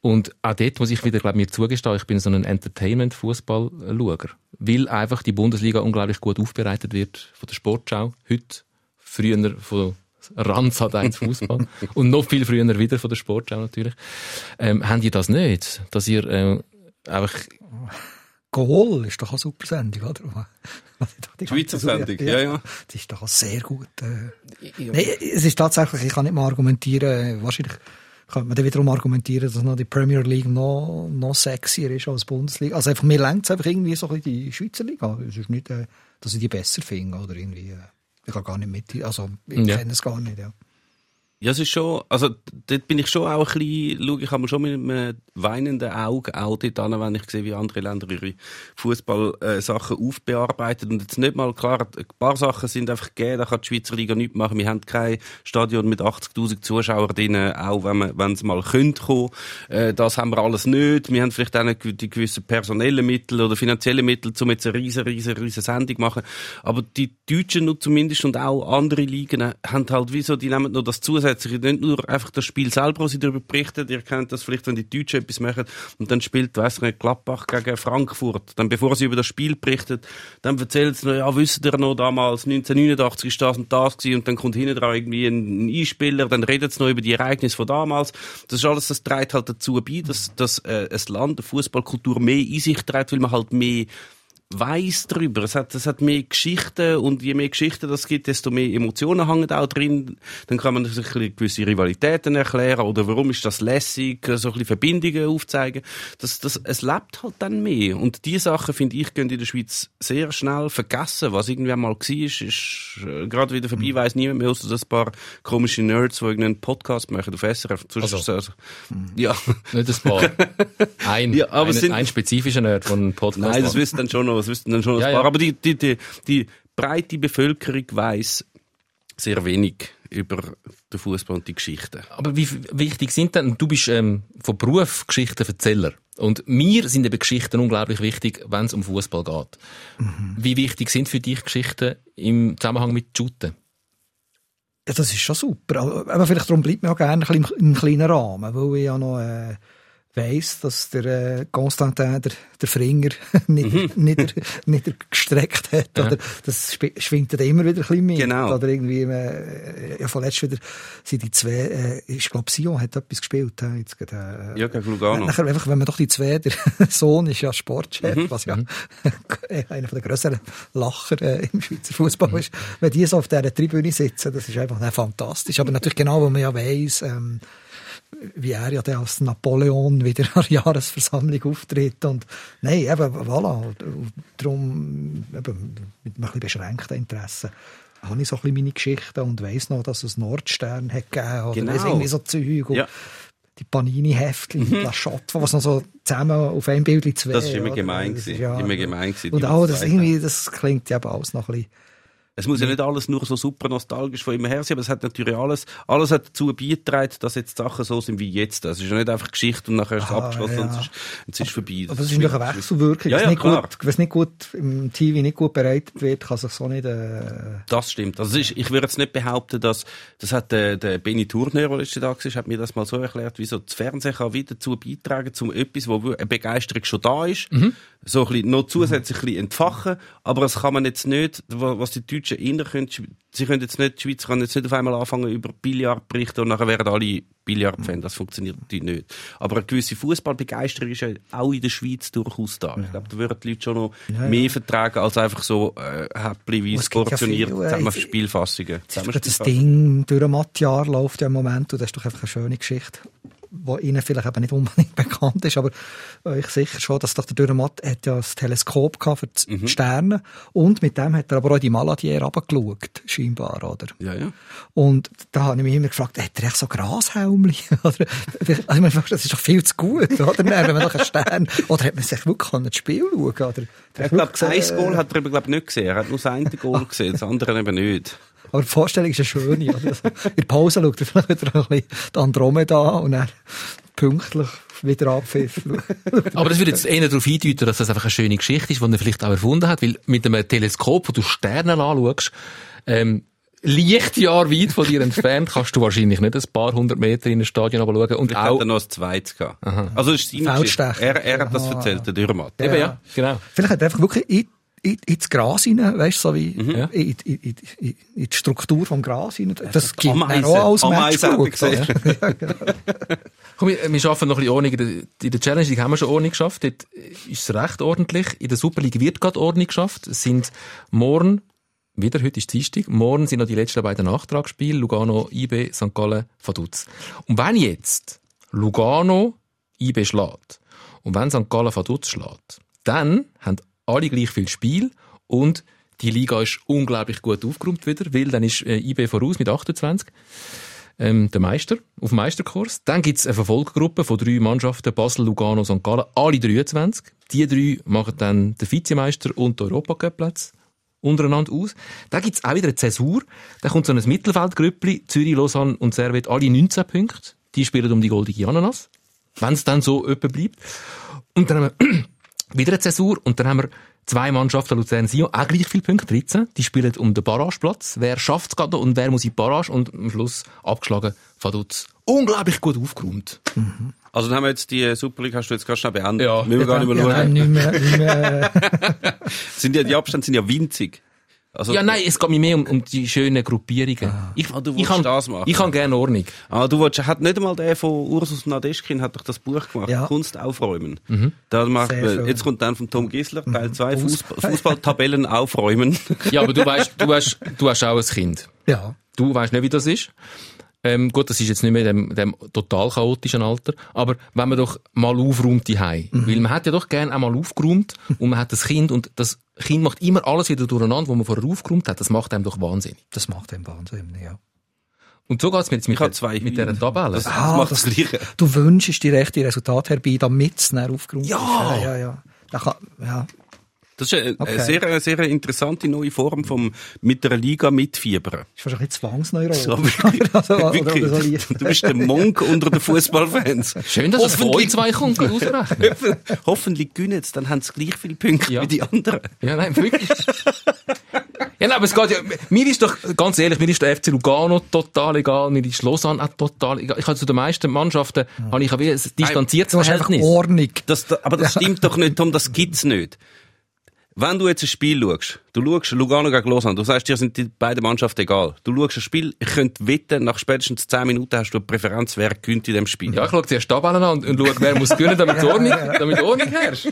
Und auch dort muss ich wieder, glaube mir zugestehen, ich bin so ein Entertainment-Fußball-Schauer. Weil einfach die Bundesliga unglaublich gut aufbereitet wird von der Sportschau. Heute, früher von Ranz 1 Fußball. und noch viel früher wieder von der Sportschau natürlich. Ähm, haben die das nicht? Dass ihr äh, einfach Goal ist doch eine super Sendung, oder? Die Schweizer Sendung, ja, ja. Das ist doch sehr gut. Äh. Nein, es ist tatsächlich, ich kann nicht mal argumentieren, wahrscheinlich könnte man dann wiederum argumentieren, dass noch die Premier League noch, noch sexier ist als die Bundesliga. Also einfach, mir längt es einfach irgendwie so ein bisschen die Schweizer Liga. Es ist nicht, äh, dass ich die besser finde oder irgendwie, äh, ich kann gar nicht mit, also ich Ja. kenne es gar nicht, ja. Ja, es ist schon, also dort bin ich schon auch ein bisschen, schaue ich einmal schon mit einem weinenden Auge auch dort an, wenn ich sehe, wie andere Länder ihre Fußball-Sachen aufbearbeiten. Und jetzt nicht mal, klar, ein paar Sachen sind einfach gegeben, da kann die Schweizer Liga nichts machen. Wir haben kein Stadion mit 80'000 Zuschauern drin, auch wenn man, wenn es mal könnte kommen. Äh, das haben wir alles nicht. Wir haben vielleicht auch nicht die gewissen personellen Mittel oder finanziellen Mittel, um jetzt eine riesen, riesen, riesen Sendung zu machen. Aber die Deutschen nur zumindest und auch andere Ligen äh, haben halt wieso, die nehmen nur das zusätzliche, nicht nur einfach das Spiel selber, was sie darüber berichten. Ihr kennt das vielleicht, wenn die Deutschen etwas machen und dann spielt, ich nicht, Gladbach gegen Frankfurt. Dann, bevor sie über das Spiel berichten, dann erzählen sie noch, ja, wisst ihr noch, damals 1989 ist das und das gewesen und dann kommt hinten dran irgendwie ein Einspieler, dann redet sie noch über die Ereignisse von damals. Das ist alles, das trägt halt dazu bei, dass, dass äh, ein Land, eine Fußballkultur mehr in sich trägt, weil man halt mehr weiß drüber. Es hat, es hat mehr Geschichten und je mehr Geschichten das gibt, desto mehr Emotionen hängen auch drin. Dann kann man sich gewisse Rivalitäten erklären oder warum ist das lässig, so ein bisschen Verbindungen aufzeigen. Das, das, es lebt halt dann mehr. Und die Sachen, finde ich, gehen in der Schweiz sehr schnell vergessen. Was irgendwann mal war, ist, ist äh, gerade wieder vorbei, weiss niemand mehr, außer ein paar komische Nerds, die irgendeinen Podcast machen auf SRF. Sonst Also. also, ja. nicht ein paar. Ein, Ja, aber ein, sind- ein spezifischer Nerd von Podcast. Nein, das wissen dann schon noch, das wissen dann schon noch Ja, ein paar. ja. Aber die, die, die, die breite Bevölkerung weiß sehr wenig über den Fußball und die Geschichten. Aber wie wichtig sind denn, du bist ähm, von Beruf Geschichtenverzähler. Und mir sind eben Geschichten unglaublich wichtig, wenn es um Fußball geht. Wie wichtig sind für dich Geschichten im Zusammenhang mit Shooten? Ja, das ist schon super. Aber vielleicht darum bleibt mir auch gerne ein bisschen im kleinen Rahmen, weil ich ja noch äh, weiss, dass der äh, Constantin der, der Fringer nicht, nicht, nicht gestreckt hat. Oder das schwingt dann immer wieder ein bisschen mit. Genau. Oder irgendwie, äh, ja, vorletzt wieder sind die zwei, äh, ich glaube, Sion hat etwas gespielt. Äh, jetzt, äh, Ja, gegen Lugano. Nachher einfach, wenn man doch die zwei, der Sohn ist ja Sportchef, Mhm. was ja einer der grösseren Lacher äh, im Schweizer Fußball ist. Wenn die so auf dieser Tribüne sitzen, das ist einfach äh, fantastisch. Aber natürlich genau, wo man ja weiss, ähm, wie er ja dann als Napoleon wieder an der Jahresversammlung auftritt. Und nein, eben, voilà. Darum, eben, mit einem ein bisschen beschränkten Interesse habe ich so ein bisschen meine Geschichten und weiss noch, dass es Nordstern hat gegeben oder Genau. irgendwie so Zeug. Und Ja. Die Panini-Heftchen, die Plachotte, was noch so zusammen auf einem Bild zwei. Das ist immer oder? gemein Das ist ja- Immer gemein Und auch, das irgendwie, das klingt ja alles noch ein bisschen Es muss ja nicht alles nur so super nostalgisch von immer her sein, aber es hat natürlich alles, alles hat dazu beigetragen, dass jetzt Sachen so sind wie jetzt. Es ist ja nicht einfach Geschichte und nachher ist es Aha, abgeschlossen ja. und es ist, und es ist vorbei. Aber es ist natürlich eine Wechselwirkung. Ja, ja, nicht klar. gut, wenn es nicht gut im TV nicht gut bereitet wird, kann sich so nicht. Äh, Das stimmt. Also ist, ich würde jetzt nicht behaupten, dass, das hat der, der Benny Turner, der letzte da war, hat mir das mal so erklärt, wieso das Fernsehen kann wieder dazu beitragen, zum etwas, wo eine Begeisterung schon da ist, so ein bisschen noch zusätzlich ein bisschen entfachen, aber es kann man jetzt nicht, wa- was die Deutschen inner können, sie können jetzt nicht, die Schweiz kann jetzt nicht auf einmal anfangen über Billard berichten und nachher werden alle Billard-Fans, das funktioniert nicht. Aber eine gewisse Fußballbegeisterung ist ja auch in der Schweiz durchaus da. Ich glaube, da würden die Leute schon noch mehr vertragen, als einfach so, äh, häppchenweise Es gibt ja portioniert äh, zusammen ich- Spielfassungen. das Ding durch ein Mattjahr läuft ja im Moment und das ist doch einfach eine schöne Geschichte, die Ihnen vielleicht eben nicht unbedingt bekannt ist, aber euch sicher schon, dass der Dürrematt hat ja das Teleskop gehabt für die Mhm. Sterne und mit dem hat er aber auch die Maladier runtergeschaut, scheinbar, oder? Ja, ja. Und da habe ich mich immer gefragt, hat er echt so Grashelmli? Oder, also ich meine, das ist doch viel zu gut, oder? Wenn man doch einen Stern, oder hat man sich wirklich an das Spiel schauen, oder? Ich glaube, das ein Goal hat er eben, glaub, nicht gesehen. Er hat nur das eine Goal gesehen, das andere eben nicht. Aber die Vorstellung ist eine schöne, oder? Also, in der Pause schaut er vielleicht wieder ein bisschen die Andromeda an und dann pünktlich wieder abpfiffen. Aber das würde jetzt eher darauf hindeuten, dass das einfach eine schöne Geschichte ist, die er vielleicht auch erfunden hat, weil mit einem Teleskop, wo du Sterne anschaust, ähm, Lichtjahr weit von dir entfernt, kannst du wahrscheinlich nicht ein paar hundert Meter in ein Stadion schauen und Ich auch, noch ein zweites gehabt. Also, es ist seine. Er, er hat das erzählt, der Dürrmatt. eben, ja, genau. Vielleicht hat er einfach wirklich in, in, ins Gras rein, weißt du, so wie Mhm. In, in, in, in, in die Struktur vom Gras rein. Das gibt Ameisen. mir auch als Ameisen hat er Match gesehen. ja, genau. Komm, wir, wir schaffen noch ein bisschen Ordnung. In der, in der Challenge League haben wir schon Ordnung geschafft. Dort ist es recht ordentlich. In der Super League wird gerade Ordnung geschafft. Es sind morgen, wieder heute ist Dienstag, morgen sind noch die letzten beiden Nachtragsspiele. Lugano, IB, St. Gallen, Vaduz. Und wenn jetzt Lugano IB schlägt und wenn St. Gallen Vaduz schlägt, dann haben alle gleich viel Spiel und die Liga ist unglaublich gut aufgeräumt wieder, weil dann ist äh, IB voraus mit 28 ähm, der Meister auf dem Meisterkurs. Dann gibt's eine Verfolggruppe von drei Mannschaften, Basel, Lugano, St. Gallen, alle 23. Die drei machen dann den Vizemeister und den Europacup-Platz untereinander aus. Dann gibt's auch wieder eine Zäsur. Da kommt so ein Mittelfeldgrüppli, Zürich, Lausanne und Servet, alle 19 Punkte. Die spielen um die goldige Ananas. Wenn es dann so öppe bleibt. Und dann haben wir wieder eine Zäsur und dann haben wir zwei Mannschaften, Luzern Sion, auch gleich viele Punkte, 13. Die spielen um den Barrageplatz. Wer schafft es gerade und wer muss in die Barrage und am Schluss abgeschlagen, Vaduz. Unglaublich gut aufgeräumt. Also, dann haben wir jetzt die Super League, hast du jetzt ganz schnell beendet. Ja. Müssen wir gar nicht mehr Ja, schauen. nein, nicht mehr, nicht mehr, Sind ja, die Abstände sind ja winzig. Also, Ja, nein, es geht mir mehr um, um die schönen Gruppierungen. Ich, Ah, du ich willst kann, das machen. Ich kann gerne Ordnung. Ah, du wolltest, hat nicht einmal der von Ursus Nadeschkin hat doch das Buch gemacht, Ja. Kunst aufräumen. Da macht, man- jetzt kommt dann von Tom Gisler, Teil 2, Fußball, Fußballtabellen aufräumen. Ja, aber du weißt, du hast, du hast auch ein Kind. ja. Du weißt nicht, wie das ist. Ähm, gut, das ist jetzt nicht mehr in dem, dem total chaotischen Alter. Aber wenn man doch mal aufräumt die Weil man hat ja doch gerne einmal aufgeräumt und man hat das Kind und das Kind macht immer alles wieder durcheinander, was man vorher aufgeräumt hat. Das macht einem doch wahnsinnig. Das macht den Wahnsinn, ja. Und so geht's mir jetzt mit, der, zwei mit dieser. Tabelle. Das, das Ah, macht das- das Gleiche. Du wünschst die rechte Resultate herbei, damit es dann aufgeräumt Ja! ist. Ja, ja, ja. Da kann, ja. Das ist eine, Okay. eine sehr, sehr interessante neue Form vom mit der Liga mitfiebern. Ist wahrscheinlich ein Zwangsneurose. So, also, oder, wirklich. oder so leicht. Du bist der Monk unter den Fußballfans. Schön, dass es von zwei kommt, ausrechnen. Hoffentlich gewinnen sie, dann haben sie gleich viele Punkte Ja. wie die anderen. Ja, nein, wirklich. ja, Ja, nein, aber es geht ja, mir ist doch, ganz ehrlich, mir ist der FC Lugano total egal, mir ist Lausanne auch total egal. Ich habe zu den meisten Mannschaften, habe ich auch ein distanziertes Verhältnis. Ordnung. Das, aber das stimmt doch nicht, Tom, das gibt's nicht. Wenn du jetzt ein Spiel schaust, du schaust Lugano gegen Lausanne, du sagst, dir sind die beiden Mannschaften egal. Du schaust ein Spiel, ich könnte wetten, nach spätestens 10 Minuten hast du eine Präferenz, wer gewinnt in dem Spiel. Ja, ich schaue zuerst die Tabellen an und, und schaue, wer muss gewinnen, damit Ordnung, damit Ordnung herrscht.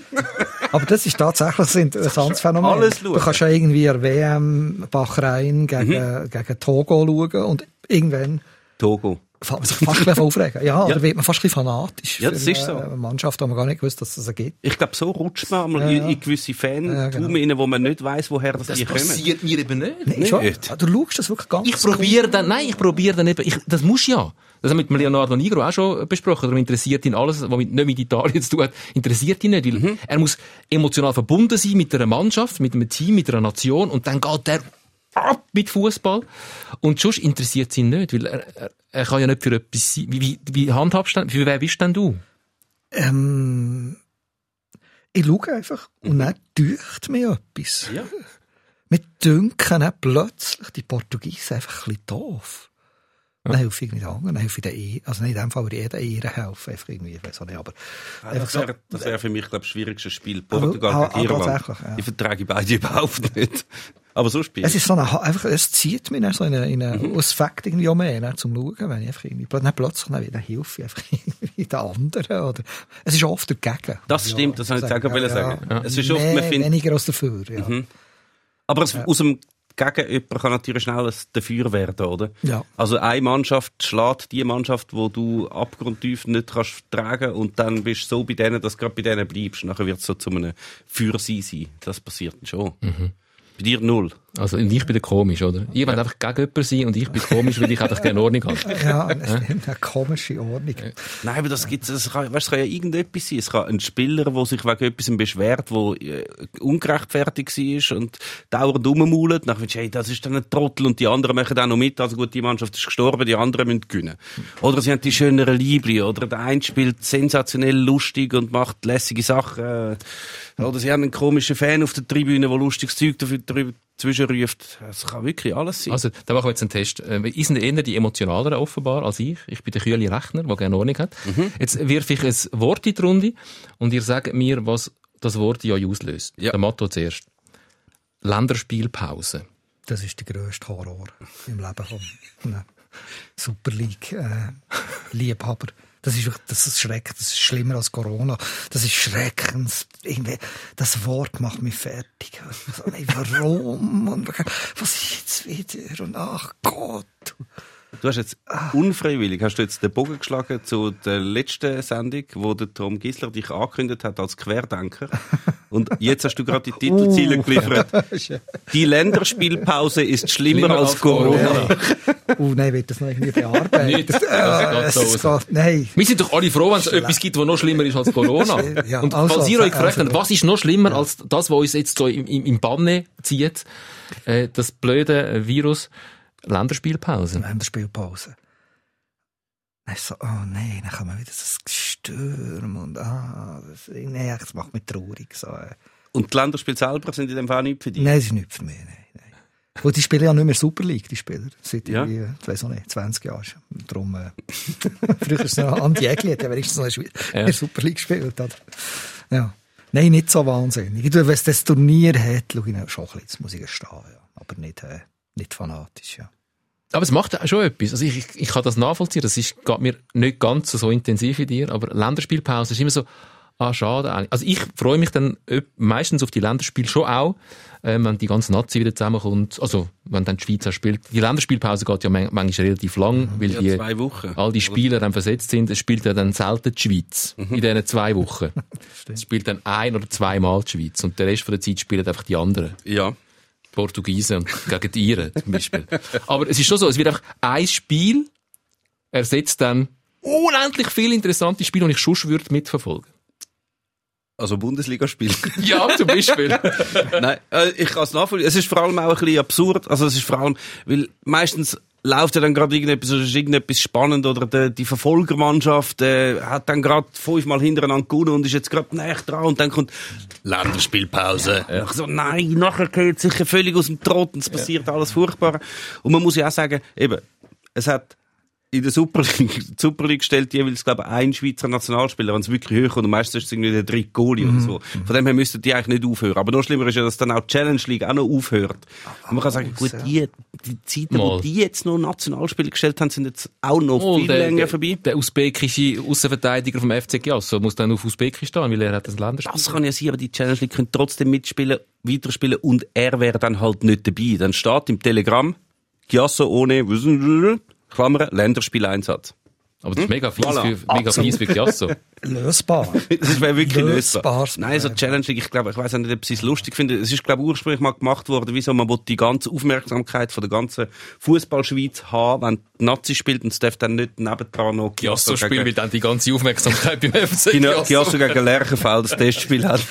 Aber das ist tatsächlich ein interessantes Phänomen. alles schauen. Du kannst ja irgendwie WM Bahrain gegen, gegen Togo schauen und irgendwann Togo. Man sich fast ein aufregen. Ja, Ja. oder wird man fast ein bisschen fanatisch Ja, für das ist so. eine Mannschaft, die man gar nicht gewusst dass es sie gibt. Ich glaube, so rutscht man einmal Ja, in, ja. in gewisse Fan Ja, genau. rein, wo man nicht weiss, woher das, Das die kommen. passiert mir eben nicht. Nee, schon. Nicht. Du schaust das wirklich ganz Ich probiere dann, nein, ich probiere dann eben, ich, das muss ja. Das haben wir mit Leonardo Nigro auch schon besprochen. Darum interessiert ihn alles, was mit, nicht mit Italien zu tun hat, interessiert ihn nicht. Weil Mhm. Er muss emotional verbunden sein mit einer Mannschaft, mit einem Team, mit einer Nation und dann geht er ab mit Fußball. Und sonst interessiert es ihn nicht, weil er, er, er kann ja nicht für etwas sein. Wie, wie, wie handhabst du denn, für wer bist denn du? Ähm, ich schaue einfach und dann dünkt mir etwas. Ja. Mir dünken dann plötzlich die Portugiesen einfach ein bisschen doof. Dann helfe ich nicht anderen, dann helfe ich den E, also nicht in dem Fall, würde ich jedem Ehren helfen, einfach irgendwie, ich weiß auch nicht, aber einfach Das so, wäre das wär für mich, glaube ich, das schwierigste Spiel. Aber- Portugal ah, gegen ah, Irland. ja. Die vertrage beide überhaupt nicht. Aber so spielen. es ist so eine, einfach, es zieht mich dann so in eine, in eine Mhm. Aspekt irgendwie auch mehr, dann zum Schauen, wenn ich einfach irgendwie, dann plötzlich dann wieder hilfe ich einfach irgendwie den anderen, oder, es ist oft dagegen. Das stimmt, das wollte ich sagen, wollte sagen. Es ist oft, Mehr, man findet, weniger als dafür, ja. Mhm. aber es, aus dem Gegenüber kann natürlich schnell ein dafür werden, oder? Ja. Also eine Mannschaft schlägt die Mannschaft, wo du abgrundtief nicht kannst tragen und dann bist du so bei denen, dass du gerade bei denen bleibst. Nachher wird es so zu einem Für sie sein. Das passiert schon. Mhm. Bei dir null. Also, und ich bin der komisch, oder? Ihr wollt einfach gegen jemanden sein und ich bin komisch, weil ich einfach gerne Ordnung habe. Ja, das eine komische Ordnung. Nein, aber das gibt's, es kann, weißt, es kann ja irgendetwas sein. Es kann ein Spieler, der sich wegen etwas beschwert, der äh, ungerechtfertigt war und dauernd rummault. Dann findest du, hey, das ist dann ein Trottel und die anderen machen auch noch mit. Also gut, die Mannschaft ist gestorben, die anderen müssen gewinnen. Oder sie haben die schöneren Liebli. Oder der eine spielt sensationell lustig und macht lässige Sachen. äh, Oder sie haben einen komischen Fan auf der Tribüne, der lustiges Zeug dafür drüber zwischenruft. Es kann wirklich alles sein. Also, da machen wir jetzt einen Test. Äh, Ihr sind eher die emotionaleren offenbar als ich. Ich bin der kühle Rechner, der gerne Ordnung hat. Jetzt wirf ich ein Wort in die Runde und ihr sagt mir, was das Wort ja auslöst. Ja. Der Motto zuerst. Länderspielpause. Das ist der grösste Horror im Leben von einem Super League äh, Liebhaber. Das ist, das ist schrecklich, das ist schlimmer als Corona. Das ist schreckend. Irgendwie, das Wort macht mich fertig. So, ey, warum? Und was ist jetzt wieder? Und ach Gott. Du hast jetzt unfreiwillig, hast du jetzt den Bogen geschlagen zu der letzten Sendung, wo der Tom Gisler dich angekündigt hat als Querdenker. Und jetzt hast du gerade die Titelziele geliefert. Die Länderspielpause ist schlimmer, Schlimmer als als Corona. Oh nein, wird das noch irgendwie bearbeitet? Nicht. Das Äh, so es raus. geht, nein. Wir sind doch alle froh, wenn es etwas gibt, was noch schlimmer ist als Corona. Ja, und also, falls ihr euch also, gefragt habt, was ist noch schlimmer als das, was uns jetzt so im, im, im Banne zieht, äh, das blöde äh, Virus, Länderspielpause. Länderspielpause. Dann ist so, oh nein, dann kommen wieder das Gestürm und ah, das, nee, das macht mich traurig. So. äh. Und die Länderspiele selber sind in dem Fall nicht für dich. Nein, das ist nicht für mich. Nein, nein. Und die spielen ja nicht mehr Super League, die Spieler. Seit Ja. irgendwie, ich weiß auch nicht, 20 Jahren schon. Darum, äh, früher ist es noch Andi Egli, hat ja wenigstens noch in der der Super League gespielt. Oder? Ja. Nein, nicht so wahnsinnig. Wenn es das Turnier hat, schaue ich schon ein bisschen, jetzt muss ich stehen, ja. Aber nicht, äh, nicht fanatisch, ja. Aber es macht auch schon etwas. Also ich, ich, ich kann das nachvollziehen. Das ist, geht mir nicht ganz so intensiv wie dir. Aber Länderspielpause ist immer so, ah, schade eigentlich. Also ich freue mich dann meistens auf die Länderspiele schon auch, ähm, wenn die ganze Nazi wieder zusammenkommt. Also, wenn dann die Schweiz auch spielt. Die Länderspielpause geht ja man manchmal relativ lang, weil Ja, die, zwei Wochen. all die Spieler dann versetzt sind. Es spielt ja dann selten die Schweiz Mhm. in diesen zwei Wochen. es spielt dann ein oder zweimal die Schweiz. Und der Rest von der Zeit spielen einfach die anderen. Ja. Portugiesen und gegen die Iren zum Beispiel. Aber es ist schon so, es wird einfach ein Spiel ersetzt dann unendlich viele interessante Spiele, die ich schon würde mitverfolgen. Also Bundesligaspiel. Ja, zum Beispiel. Nein, äh, ich kann es nachvollziehen. Es ist vor allem auch ein bisschen absurd. Also es ist vor allem, weil meistens läuft ja dann gerade irgendetwas, oder ist irgendetwas spannend oder die, die Verfolgermannschaft äh, hat dann gerade fünfmal hintereinander gewonnen und ist jetzt gerade näher dran und dann kommt Länderspielpause. Ja. So, nein, nachher geht es sicher völlig aus dem Trott und es passiert alles furchtbar. Und man muss ja auch sagen, eben, es hat in der Super League, die Super League stellt jeweils, glaube ich, ein Schweizer Nationalspieler, wenn es wirklich höher kommt. Und meistens ist es irgendwie der dritte Goalie oder so. Von dem her müssten die eigentlich nicht aufhören. Aber noch schlimmer ist ja, dass dann auch die Challenge League auch noch aufhört. Und man kann sagen, gut, die, die Zeiten, Mal. wo die jetzt noch Nationalspieler gestellt haben, sind jetzt auch noch Oh, viel der, länger der, vorbei. der usbekische Außenverteidiger vom FC Giasso muss dann auf Usbekistan, weil er hat das Länderspiel. Das kann ja sein, aber die Challenge League können trotzdem mitspielen, weiterspielen und er wäre dann halt nicht dabei. Dann steht im Telegramm, Giasso ohne, Klammern, Länderspieleinsatz. Aber das ist mega fies, Voilà. für, mega fies für Giasso. Lösbar. Das wäre wirklich lösbar. Lösbar. Nein, so Challenge ich glaube, ich weiß nicht, ob sie es lustig finden. Es ist, glaube ich, ursprünglich mal gemacht worden, wieso man die ganze Aufmerksamkeit von der ganzen Fußballschweiz haben, wenn die Nazi spielt und es darf dann nicht nebendran noch Giasso gegen- spielt, weil dann die ganze Aufmerksamkeit beim FC Giasso. Giasso gegen Lerchenfeld das Testspiel hat.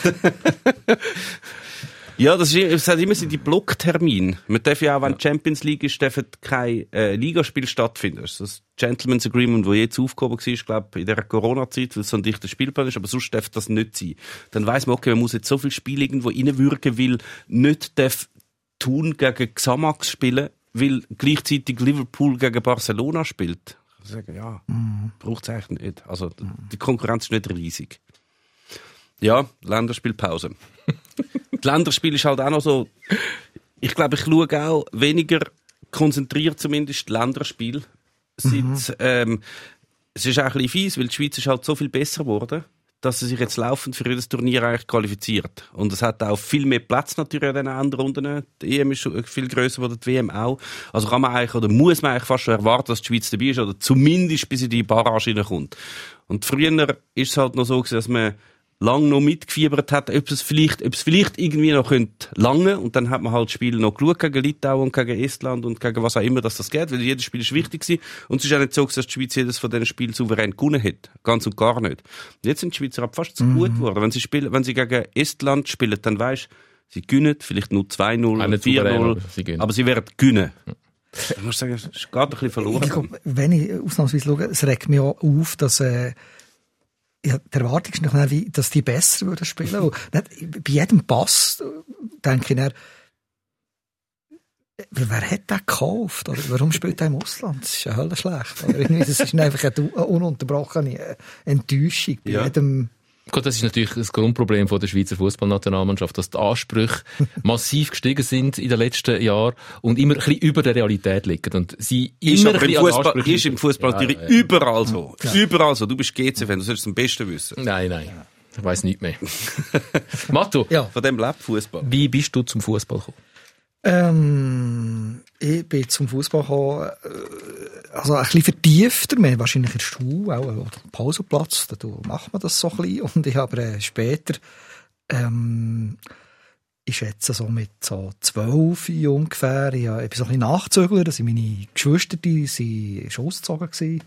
Ja, das ist, es hat immer so die Blocktermine. Man darf ja auch, wenn die Champions League ist, dürfen kein äh, Ligaspiel stattfinden. Das ist das Gentleman's Agreement, das jetzt aufgehoben war, glaube in der Corona-Zeit, weil es so ein dichter Spielplan ist, aber sonst darf das nicht sein. Dann weiss man, okay, man muss jetzt so viel Spiele irgendwo reinwirken, weil nicht darf Thun gegen Xamax spielen, weil gleichzeitig Liverpool gegen Barcelona spielt. Ich sagen, ja, braucht es eigentlich nicht. Also, d- die Konkurrenz ist nicht riesig. Ja, Länderspielpause. die Länderspiel ist halt auch noch so, ich glaube, ich schaue auch weniger konzentriert zumindest Länderspiel. Seit, ähm, es ist auch ein bisschen fies, weil die Schweiz ist halt so viel besser geworden, dass sie sich jetzt laufend für jedes Turnier eigentlich qualifiziert. Und es hat auch viel mehr Platz natürlich an den Endrunden. Die EM ist viel grösser oder die WM auch. Also kann man eigentlich, oder muss man eigentlich fast schon erwarten, dass die Schweiz dabei ist, oder zumindest bis in die Barrage hineinkommt. Und früher ist es halt noch so gewesen, dass man lang noch mitgefiebert hat, ob es vielleicht, ob es vielleicht irgendwie noch könnte lange und dann hat man halt Spiele noch geschaut gegen Litauen und gegen Estland und gegen was auch immer, dass das geht, weil jedes Spiel ist wichtig gewesen. und es ist auch nicht so, dass die Schweiz jedes von diesen Spielen souverän gewonnen hat. Ganz und gar nicht. Und jetzt sind die Schweizer ab fast zu gut geworden. Wenn sie spielen, wenn sie gegen Estland spielen, dann weisst sie gewinnen, vielleicht nur 2-0 Auch oder nicht souverän, 4-0, aber sie gewinnen. aber sie werden gewinnen. Ich muss sagen, es ist gerade ein bisschen verloren. Ich glaub, wenn ich ausnahmsweise schaue, es regt mich auch auf, dass äh, ja, die Erwartung ist noch nicht, dass die besser würden spielen. Nicht, bei jedem Pass denke ich dann, wer hat den gekauft? Oder warum spielt er im Ausland? Das ist ja höllisch schlecht. Oder irgendwie, das ist einfach eine, eine ununterbrochene äh, Enttäuschung bei Ja. jedem. Gut, das ist natürlich das Grundproblem von der Schweizer Fußballnationalmannschaft, dass die Ansprüche massiv gestiegen sind in den letzten Jahren und immer ein bisschen über der Realität liegen. Und sie Ist immer im Fußball, ist im Fußball Ja, natürlich ja, ja. überall so. Überall so. Du bist GC-Fan, du solltest es am besten wissen. Nein, nein. Ich weiss nicht mehr. Matto, Ja. Von dem lebt Fußball. wie bist du zum Fußball gekommen? Ähm, ich bin zum Fußball gekommen, äh, also ein bisschen vertiefter, mehr wahrscheinlich in der Schule, auch am Pausenplatz, da macht man das so ein bisschen. Und ich habe äh, später, ähm, ich schätze so mit so zwölf ungefähr, ich, hab- ich bin so ein bisschen Nachzügler, also meine Geschwister, die sind schon ausgezogen gewesen.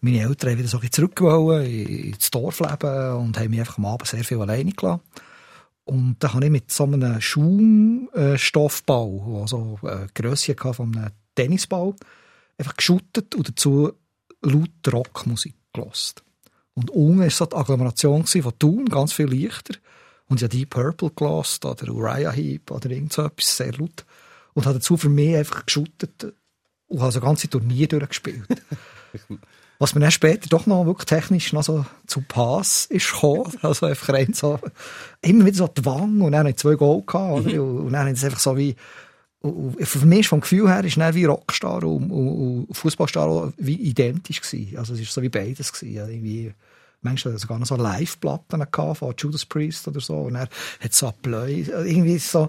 Meine Eltern haben wieder so ein bisschen zurückgewollen, ins Dorf leben und haben mich einfach am Abend sehr viel alleine gelassen. Und da habe ich mit so einem Schaumstoffball, der so eine Grösse hatte von einem Tennisball, einfach geschuttet und dazu laut Rockmusik gelost. Und unten war so die Agglomeration von Thun, ganz viel leichter. Und ich habe Deep Purple gelost oder Uriah Heep oder irgend so etwas, sehr laut. Und habe dazu für mich einfach geschuttet und habe so ganze Turnier durchgespielt. Was mir dann später doch noch wirklich technisch noch so zu Pass ist gekommen. Also einfach rein so, immer wieder so die Wange und dann ich zwei Goal gehabt, oder? Und dann ist es einfach so wie, für mich vom Gefühl her ist dann wie Rockstar und, und, und Fußballstar wie identisch gewesen. Also es ist so wie beides gewesen. Ja, irgendwie, manchmal hatte sogar noch so Live-Platten gehabt von Judas Priest oder so. Und dann hat so Play, irgendwie so,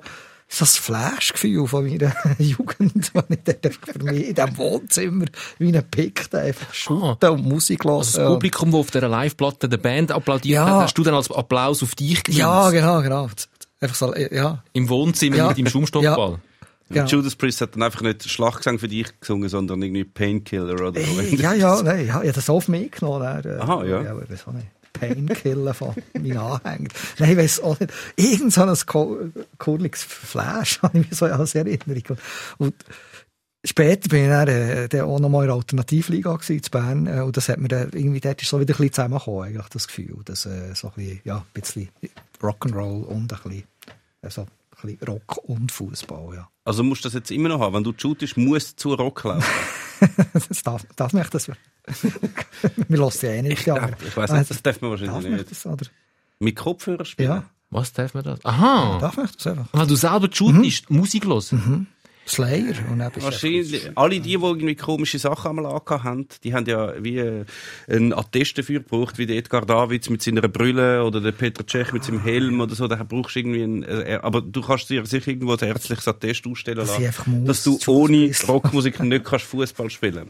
so das Flash-Gefühl von meiner Jugend, wenn ich dort einfach für mich in diesem Wohnzimmer wie ein Pick da einfach schütten und Musik hören. Also das Publikum, das auf dieser Live-Platte der Band applaudiert Ja. hat, hast du dann als Applaus auf dich gesetzt? Ja, genau, genau. Einfach so, ja. Im Wohnzimmer Ja. mit dem Schaumstoffball? genau. Judas Priest hat dann einfach nicht Schlaggesang für dich gesungen, sondern irgendwie Painkiller oder so. Ja, ja, nein, ja, ich habe das auf mich genommen. Dann, äh, Aha, ja. ja aber ich weiß auch nicht. Painkiller von meinen Anhängern. Nein, ich weiss auch nicht. Irgend so ein kurliges Flash habe ich mir so als Erinnerung. Und, Später bin ich dann, äh, dann auch noch mal in der Alternativliga gewesen, in Bern. Äh, und das hat mir dann, irgendwie, dort ist so wieder ein bisschen zusammengekommen, eigentlich, das Gefühl. Dass, äh, so ein bisschen, ja, ein bisschen Rock'n'Roll und ein bisschen, also, ein bisschen Rock und Fußball, ja. Also musst du das jetzt immer noch haben. Wenn du shootest, musst du zu Rock laufen. das darf, darf mich das ja. Wir lassen ja eh nicht. Ich, glaub, ich weiss nicht, das darf man wahrscheinlich darf mich nicht. das, oder? Mit Kopfhörer spielen? Ja, Was darf man das? Aha! darf mich das einfach. Wenn du selber shootest, Musik hören. Slayer und du Wahrscheinlich. Alle die, die irgendwie komische Sachen einmal angehabt haben, die haben ja wie äh, einen Attest dafür gebraucht, wie der Edgar Davids mit seiner Brille oder der Peter Cech mit seinem Helm oder so. Da brauchst du irgendwie ein, äh, aber du kannst dir sicher irgendwo ein ärztliches Attest ausstellen Dass lassen, muss dass du ohne. Rockmusik nicht kannst Fußball spielen.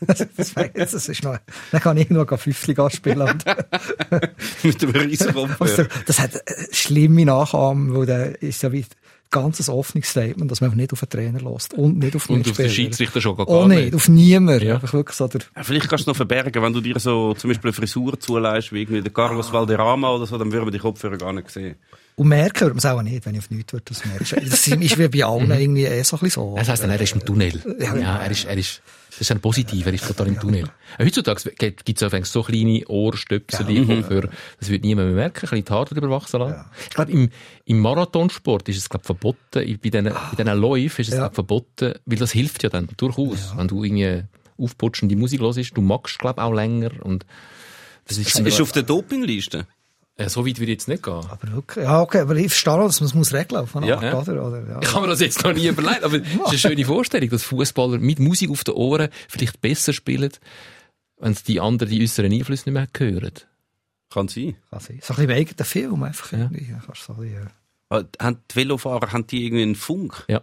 das, wär- das ist noch, dann kann ich nur Fünfliga spielen. Mit dem riesen das hat äh, schlimme Nachahmen, weil der ist ja wie ganzes offenes Statement, dass man einfach nicht auf den Trainer lässt und nicht auf Und auf den. Schiedsrichter schon gar Oh nicht. nicht, auf niemand. Ja. Einfach wirklich so der, Ja, Vielleicht kannst du noch verbergen, wenn du dir so zum Beispiel eine Frisur zuleihst, wie irgendwie der Carlos Valderrama oder so, dann würden wir die Kopfhörer gar nicht sehen. Und merken würde man es auch nicht, wenn ich auf nichts würde, das merken. Das ist wie bei allen irgendwie eh so ein bisschen so. Das heisst dann, er ist im Tunnel. Ja, er ist, er ist, das ist ein Positiv, er ist total im Tunnel. Äh, Heutzutage gibt es so kleine Ohrstöpsel, die Kopfhörer. Das wird niemand mehr merken, ein bisschen die Haare drüber wachsen lassen. Ich glaube, im, im Marathonsport ist es, glaube verboten, bei diesen, bei diesen Läufen ist es, Ja. glaub, verboten, weil das hilft ja dann durchaus, wenn du irgendwie aufputschende Musik hörst. Du magst, glaube auch länger und das ist, Ist auf der Dopingliste? Äh, so weit würde ich jetzt nicht gehen. aber wirklich, ja, okay, aber ich verstehe auch, dass man es muss regeln auf eine Ja. Art, oder? oder ja. Ich kann mir das jetzt noch nie überlegen, aber es ist eine schöne Vorstellung, dass Fußballer mit Musik auf den Ohren vielleicht besser spielen, wenn sie die anderen, die äußeren Einflüsse nicht mehr hören. Kann sein. Kann sein. So ein bisschen wie eigenen Film, einfach. Ja. irgendwie. Ja. Kannst so ein bisschen, Aber Haben die Velofahrer haben die irgendwie einen Funk? Ja.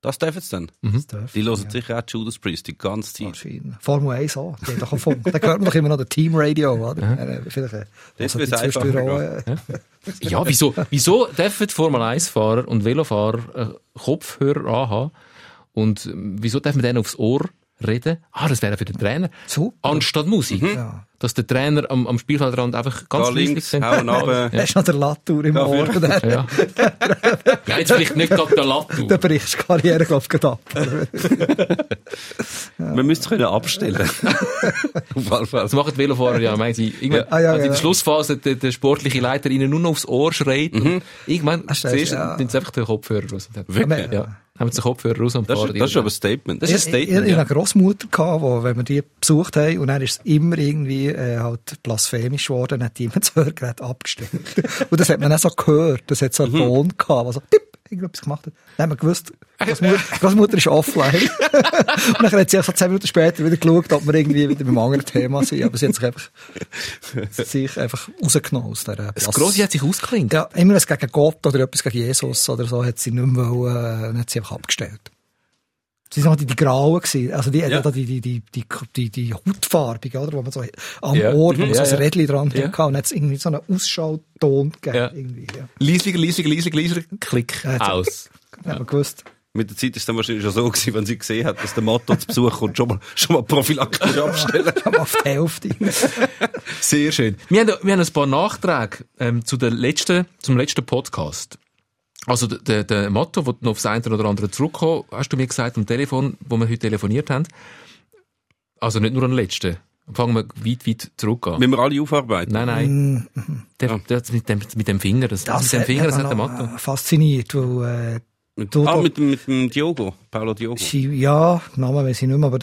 Das dürfen sie dann? das dürfen Die hören ja. sicher auch Judas Priest die ganze Zeit. Wahrscheinlich. Formel 1 auch. Die haben doch einen Funk. Da hört man doch immer noch den Teamradio, oder? Äh, Vielleicht, äh, Das also zwischendurch auch, äh, Ja, wieso, wieso dürfen Formel 1-Fahrer und Velofahrer äh, Kopfhörer anhaben? Und ähm, wieso dürfen wir denen aufs Ohr reden? Ah, das wäre für den Trainer. Super. Anstatt Musik. Ja. Dass der Trainer am, am Spielfeldrand einfach ganz links, sind. hauen runter. Hast du noch den Latour im Ja, Ohr? Der, Ja. ja, jetzt vielleicht nicht gerade der Lattu. der brichst die Karriere, glaube ich, gerade ab. Man müsste es können abstellen. Fall. Das machen die Velofahrer ja. Meinen sie, irgendwann, Ah, ja, als in ja. der Schlussphase der, der sportliche Leiter ihnen nur noch aufs Ohr schreit. Irgendwann Ach, das zuerst ja. einfach den Kopfhörer raus. Dann- Wirklich? Ja. Haben sie den Kopfhörer raus und Das, fahren ist, das ist die- aber ein Statement. Das Ich, ist ein ich, ich, Statement. ich ja. hatte eine Grossmutter, gehabt, wo, wenn wir die besucht haben, und dann ist es immer irgendwie äh, halt blasphemisch geworden, hat die immer das Hörgerät abgestellt. und das hat man auch so gehört. Das hat so einen Ton gehabt, was so tipp, irgendetwas gemacht hat. Haben wir gewusst, Großmutter, Großmutter ist offline. und dann hat sie so zehn Minuten später wieder geschaut, ob wir irgendwie wieder beim anderen Thema sind. Aber sie hat sich einfach, sich einfach rausgenommen aus dieser Das Grosse hat sich ausgeklingt. Ja, immer was gegen Gott oder etwas gegen Jesus oder so hat sie nicht mehr wollen, äh, hat sie einfach abgestellt. Sie waren die, die Grauen gewesen. Also die, Ja. die, die, die, die, die, die Hautfarbige, oder? Wo man so am Ja. Ohr, wo Mhm. man so Ja, ein ja. Rädchen dran Ja. hatte. Und hat es irgendwie so einen Ausschauton gegeben. Ja. Irgendwie, ja. Leisiger, leisiger, leisiger, leisiger, klick, Ja, aus. Dann haben wir gewusst. Mit der Zeit ist es dann wahrscheinlich schon so gewesen, wenn sie gesehen hat, dass der Motto zu Besuch kommt, schon mal, schon mal prophylaktisch abstellen. Aber auf die Hälfte. Sehr schön. Wir haben, wir haben ein paar Nachträge ähm, zu der letzten, zum letzten Podcast. Also der, der, Motto, wo du noch aufs eine oder andere zurückkommen, hast du mir gesagt am Telefon, wo wir heute telefoniert haben. Also nicht nur an den letzten. Fangen wir weit, weit zurück an. Müssen wir alle aufarbeiten? Nein, nein. Der, der, mit, dem, mit dem Finger, das, mit dem Finger, das hat der Motto. äh, fasziniert, weil, äh, Mit, Du- ah, mit, dem- mit dem Diogo, Paolo Diogo. sie, ja, Namen weiß ich nicht mehr, aber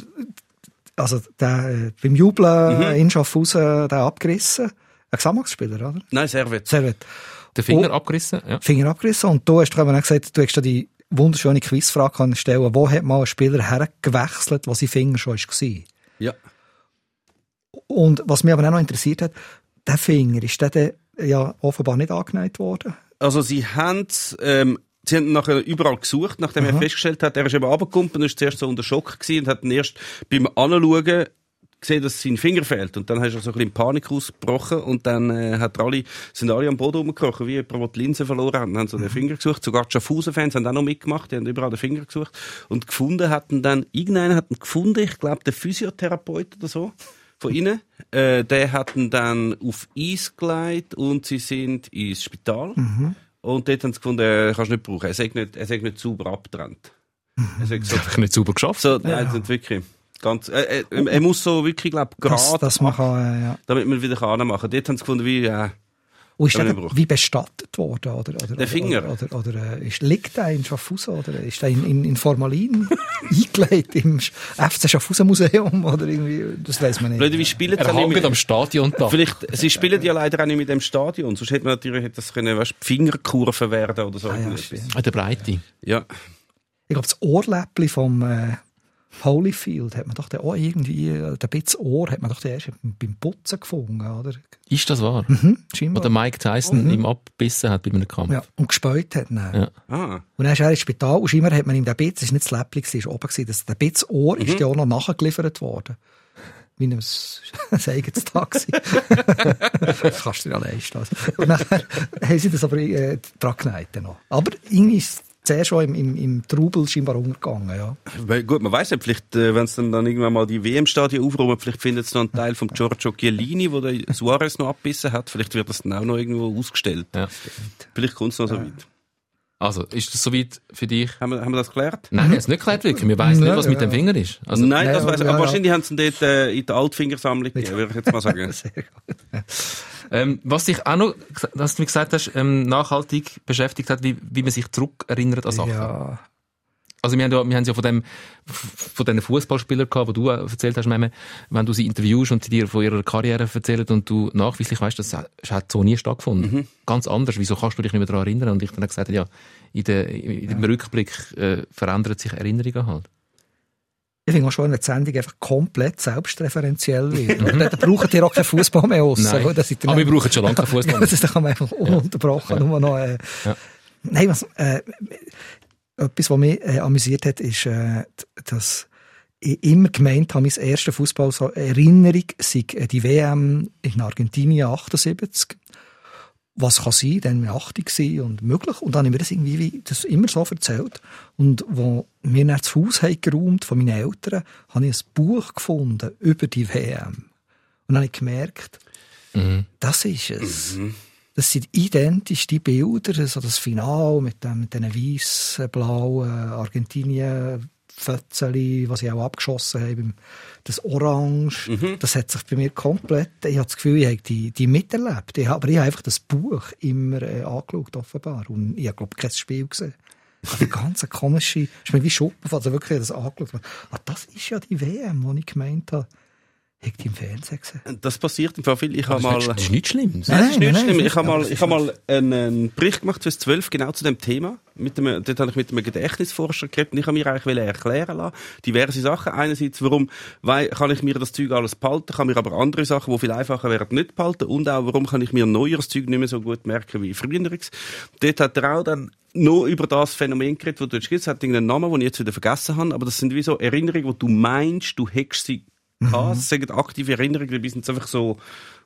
also der, äh, beim Jubeln Mhm. in Schaffhausen, der abgerissen. Ein Gesamtspieler, oder? Nein, Servet. Servet. Der Finger Oh. abgerissen, ja. Finger abgerissen. Und du hast doch eben auch gesagt, du hast da die wunderschöne Quizfrage stellen Wo hat mal ein Spieler hergewechselt, wo sein Finger schon war? Ja. Und was mich aber auch noch interessiert hat, der Finger, ist der dann ja offenbar nicht angeneigt worden? Also sie haben, ähm, sie haben nachher überall gesucht, nachdem er festgestellt hat, er ist eben runtergekommen und ist zuerst so unter Schock gewesen und hat dann erst beim Anschauen gesehen, dass sein Finger fehlt. Und dann ist er so ein bisschen in Panik ausgebrochen und dann äh, hat alle, sind alle am Boden rumgekrochen, wie jemand, der die Linse verloren hat und haben so den Finger gesucht. Sogar die Schaffhausen-Fans haben auch noch mitgemacht, die haben überall den Finger gesucht. Und gefunden hatten dann, irgendeiner hat ihn gefunden, ich glaube der Physiotherapeut oder so, von ihnen. Äh, der hat ihn dann auf Eis gelegt und sie sind ins Spital. Und dort haben sie gefunden, er kannst nicht brauchen. Er sagt nicht, er sagt nicht sauber abgetrennt. Er sagt so, nicht sauber geschafft. so nein, sind wirklich ganz, äh, äh, er muss so wirklich, glaub, Dass, gerade, dass man kann, äh, ja. damit man wieder kann machen. Dort haben sie gefunden, wie, äh, Und ist Aber der wie bestattet worden? Oder, oder, Der Finger? Oder, oder, oder äh, ist, liegt der in Schaffhausen? Oder ist der in, in, in Formalin eingelegt im FC Schaffhausen Museum? Oder irgendwie, das weiß man nicht. blöd, wie spielen sie Er hängt mit, am Stadion da. Vielleicht, sie spielen ja leider auch nicht mit dem Stadion, sonst hätte man natürlich hätte das können, weißt, die Fingerkurve werden oder so. Ah, ja, der Breite. ja. Ich glaube, das Ohrläppli vom äh, Holyfield hat man doch den auch irgendwie, äh, der Bitz Ohr hat man doch den erst beim Putzen gefunden, oder? Ist das wahr? Mhm, scheinbar. Oder Mike Tyson ihm abbissen hat bei einem Kampf. ja, und gespäut hat. Dann. Ja. Ah. Und dann ist er ins Spital und scheinbar hat man ihm den Bitz, das war nicht das Läppli, das war oben, gewesen, das, der Bitz Ohr ist ja auch noch nachgeliefert worden. Wie ein eigenes Taxi. das kannst du dir ja leisten. Also. Und dann haben sie das aber äh, dran geneigt noch. Aber irgendwie ist zuerst schon im, im, im Trubel scheinbar untergegangen, ja. Weil, gut, man weiß nicht, vielleicht, äh, wenn es dann, dann irgendwann mal die WM-Stadien aufräumen, vielleicht findet es noch einen Teil von Giorgio Chiellini, wo der Suarez noch abbissen hat. Vielleicht wird das dann auch noch irgendwo ausgestellt. Ja. Vielleicht kommt es noch so weit. Also, ist das soweit für dich? Haben wir, haben wir das geklärt? Nein, hat es nicht geklärt wirklich. Wir weiss nicht, Ja, was mit ja. dem Finger ist. Also, Nein, ja, das weiß ich. ja, Aber ja. wahrscheinlich haben sie ihn dort äh, in der Altfingersammlung gegeben, würde ich jetzt mal sagen. Sehr gut. Ähm, was dich auch noch, dass du mir gesagt hast, ähm, nachhaltig beschäftigt hat, wie, wie man sich zurückerinnert an Sachen. Ja. Also wir haben ja, wir haben ja von dem, von diesen Fußballspielern gehabt, wo du erzählt hast, Meme, wenn du sie interviewst und sie dir von ihrer Karriere erzählen und du nachweislich weißt, das hat so nie stattgefunden. Ganz anders. Wieso kannst du dich nicht mehr daran erinnern? Und ich dann gesagt, ja, in, der, in dem Rückblick äh, verändern sich Erinnerungen halt. Ich finde auch schon, wenn die Sendung einfach komplett selbstreferenziell wird. Oder? Dann braucht ihr auch keinen Fußball mehr aus. Nein. Das ist Aber wir brauchen schon lange keinen Ja, Fußball. das ist dann kann man einfach ununterbrochen nur noch. Äh, Ja. Nein, was, äh, etwas, was mich äh, amüsiert hat, ist, äh, dass ich immer gemeint habe, meine erste Fußball so Erinnerung sei äh, die WM in Argentinien 78. Was kann sein, dann war ich 80 gewesen und möglich. Und dann habe ich mir das irgendwie wie, das immer so erzählt. Und wo wir dann das Haus geräumt von meinen Eltern, habe ich ein Buch gefunden über die WM. Und dann habe ich gemerkt, das ist es. Das sind identisch die Bilder, also das Finale mit, dem, mit diesen weißen, blauen Argentinien Fötzeli, was ich auch abgeschossen habe, das Orange, das hat sich bei mir komplett, ich habe das Gefühl, ich habe die, die miterlebt. Ich, aber ich habe einfach das Buch immer äh, angeschaut, offenbar. Und ich habe, glaube kein Spiel gesehen. Habe die ganze komische, ist mir wie Schuppen, also wirklich das angeschaut. Ah, das ist ja die WM, die ich gemeint habe. Die im Fernsehen gesehen. Das passiert im Fall viel. Ich habe Das mal... ist, das ist nichts Schlimmes. Nein, das ist nicht nein, schlimm. nein, Ich habe mal, es ich habe mal einen, einen Bericht gemacht fürs 12 genau zu dem Thema. Mit dem, dort habe ich mit einem Gedächtnisforscher geredet und ich habe mir eigentlich erklären lassen, diverse Sachen. Einerseits, warum weil, kann ich mir das Zeug alles behalten, kann mir aber andere Sachen, die viel einfacher wären, nicht behalten. Und auch, warum kann ich mir neueres Zeug nicht mehr so gut merken wie früheres. Dort hat er auch dann nur über das Phänomen geredet, das du jetzt gesagt hast. hat irgendeinen Namen, den ich jetzt wieder vergessen habe. Aber das sind wie so Erinnerungen, wo du meinst, du hättest sie gehabt. Das sind aktive Erinnerungen, die sind einfach so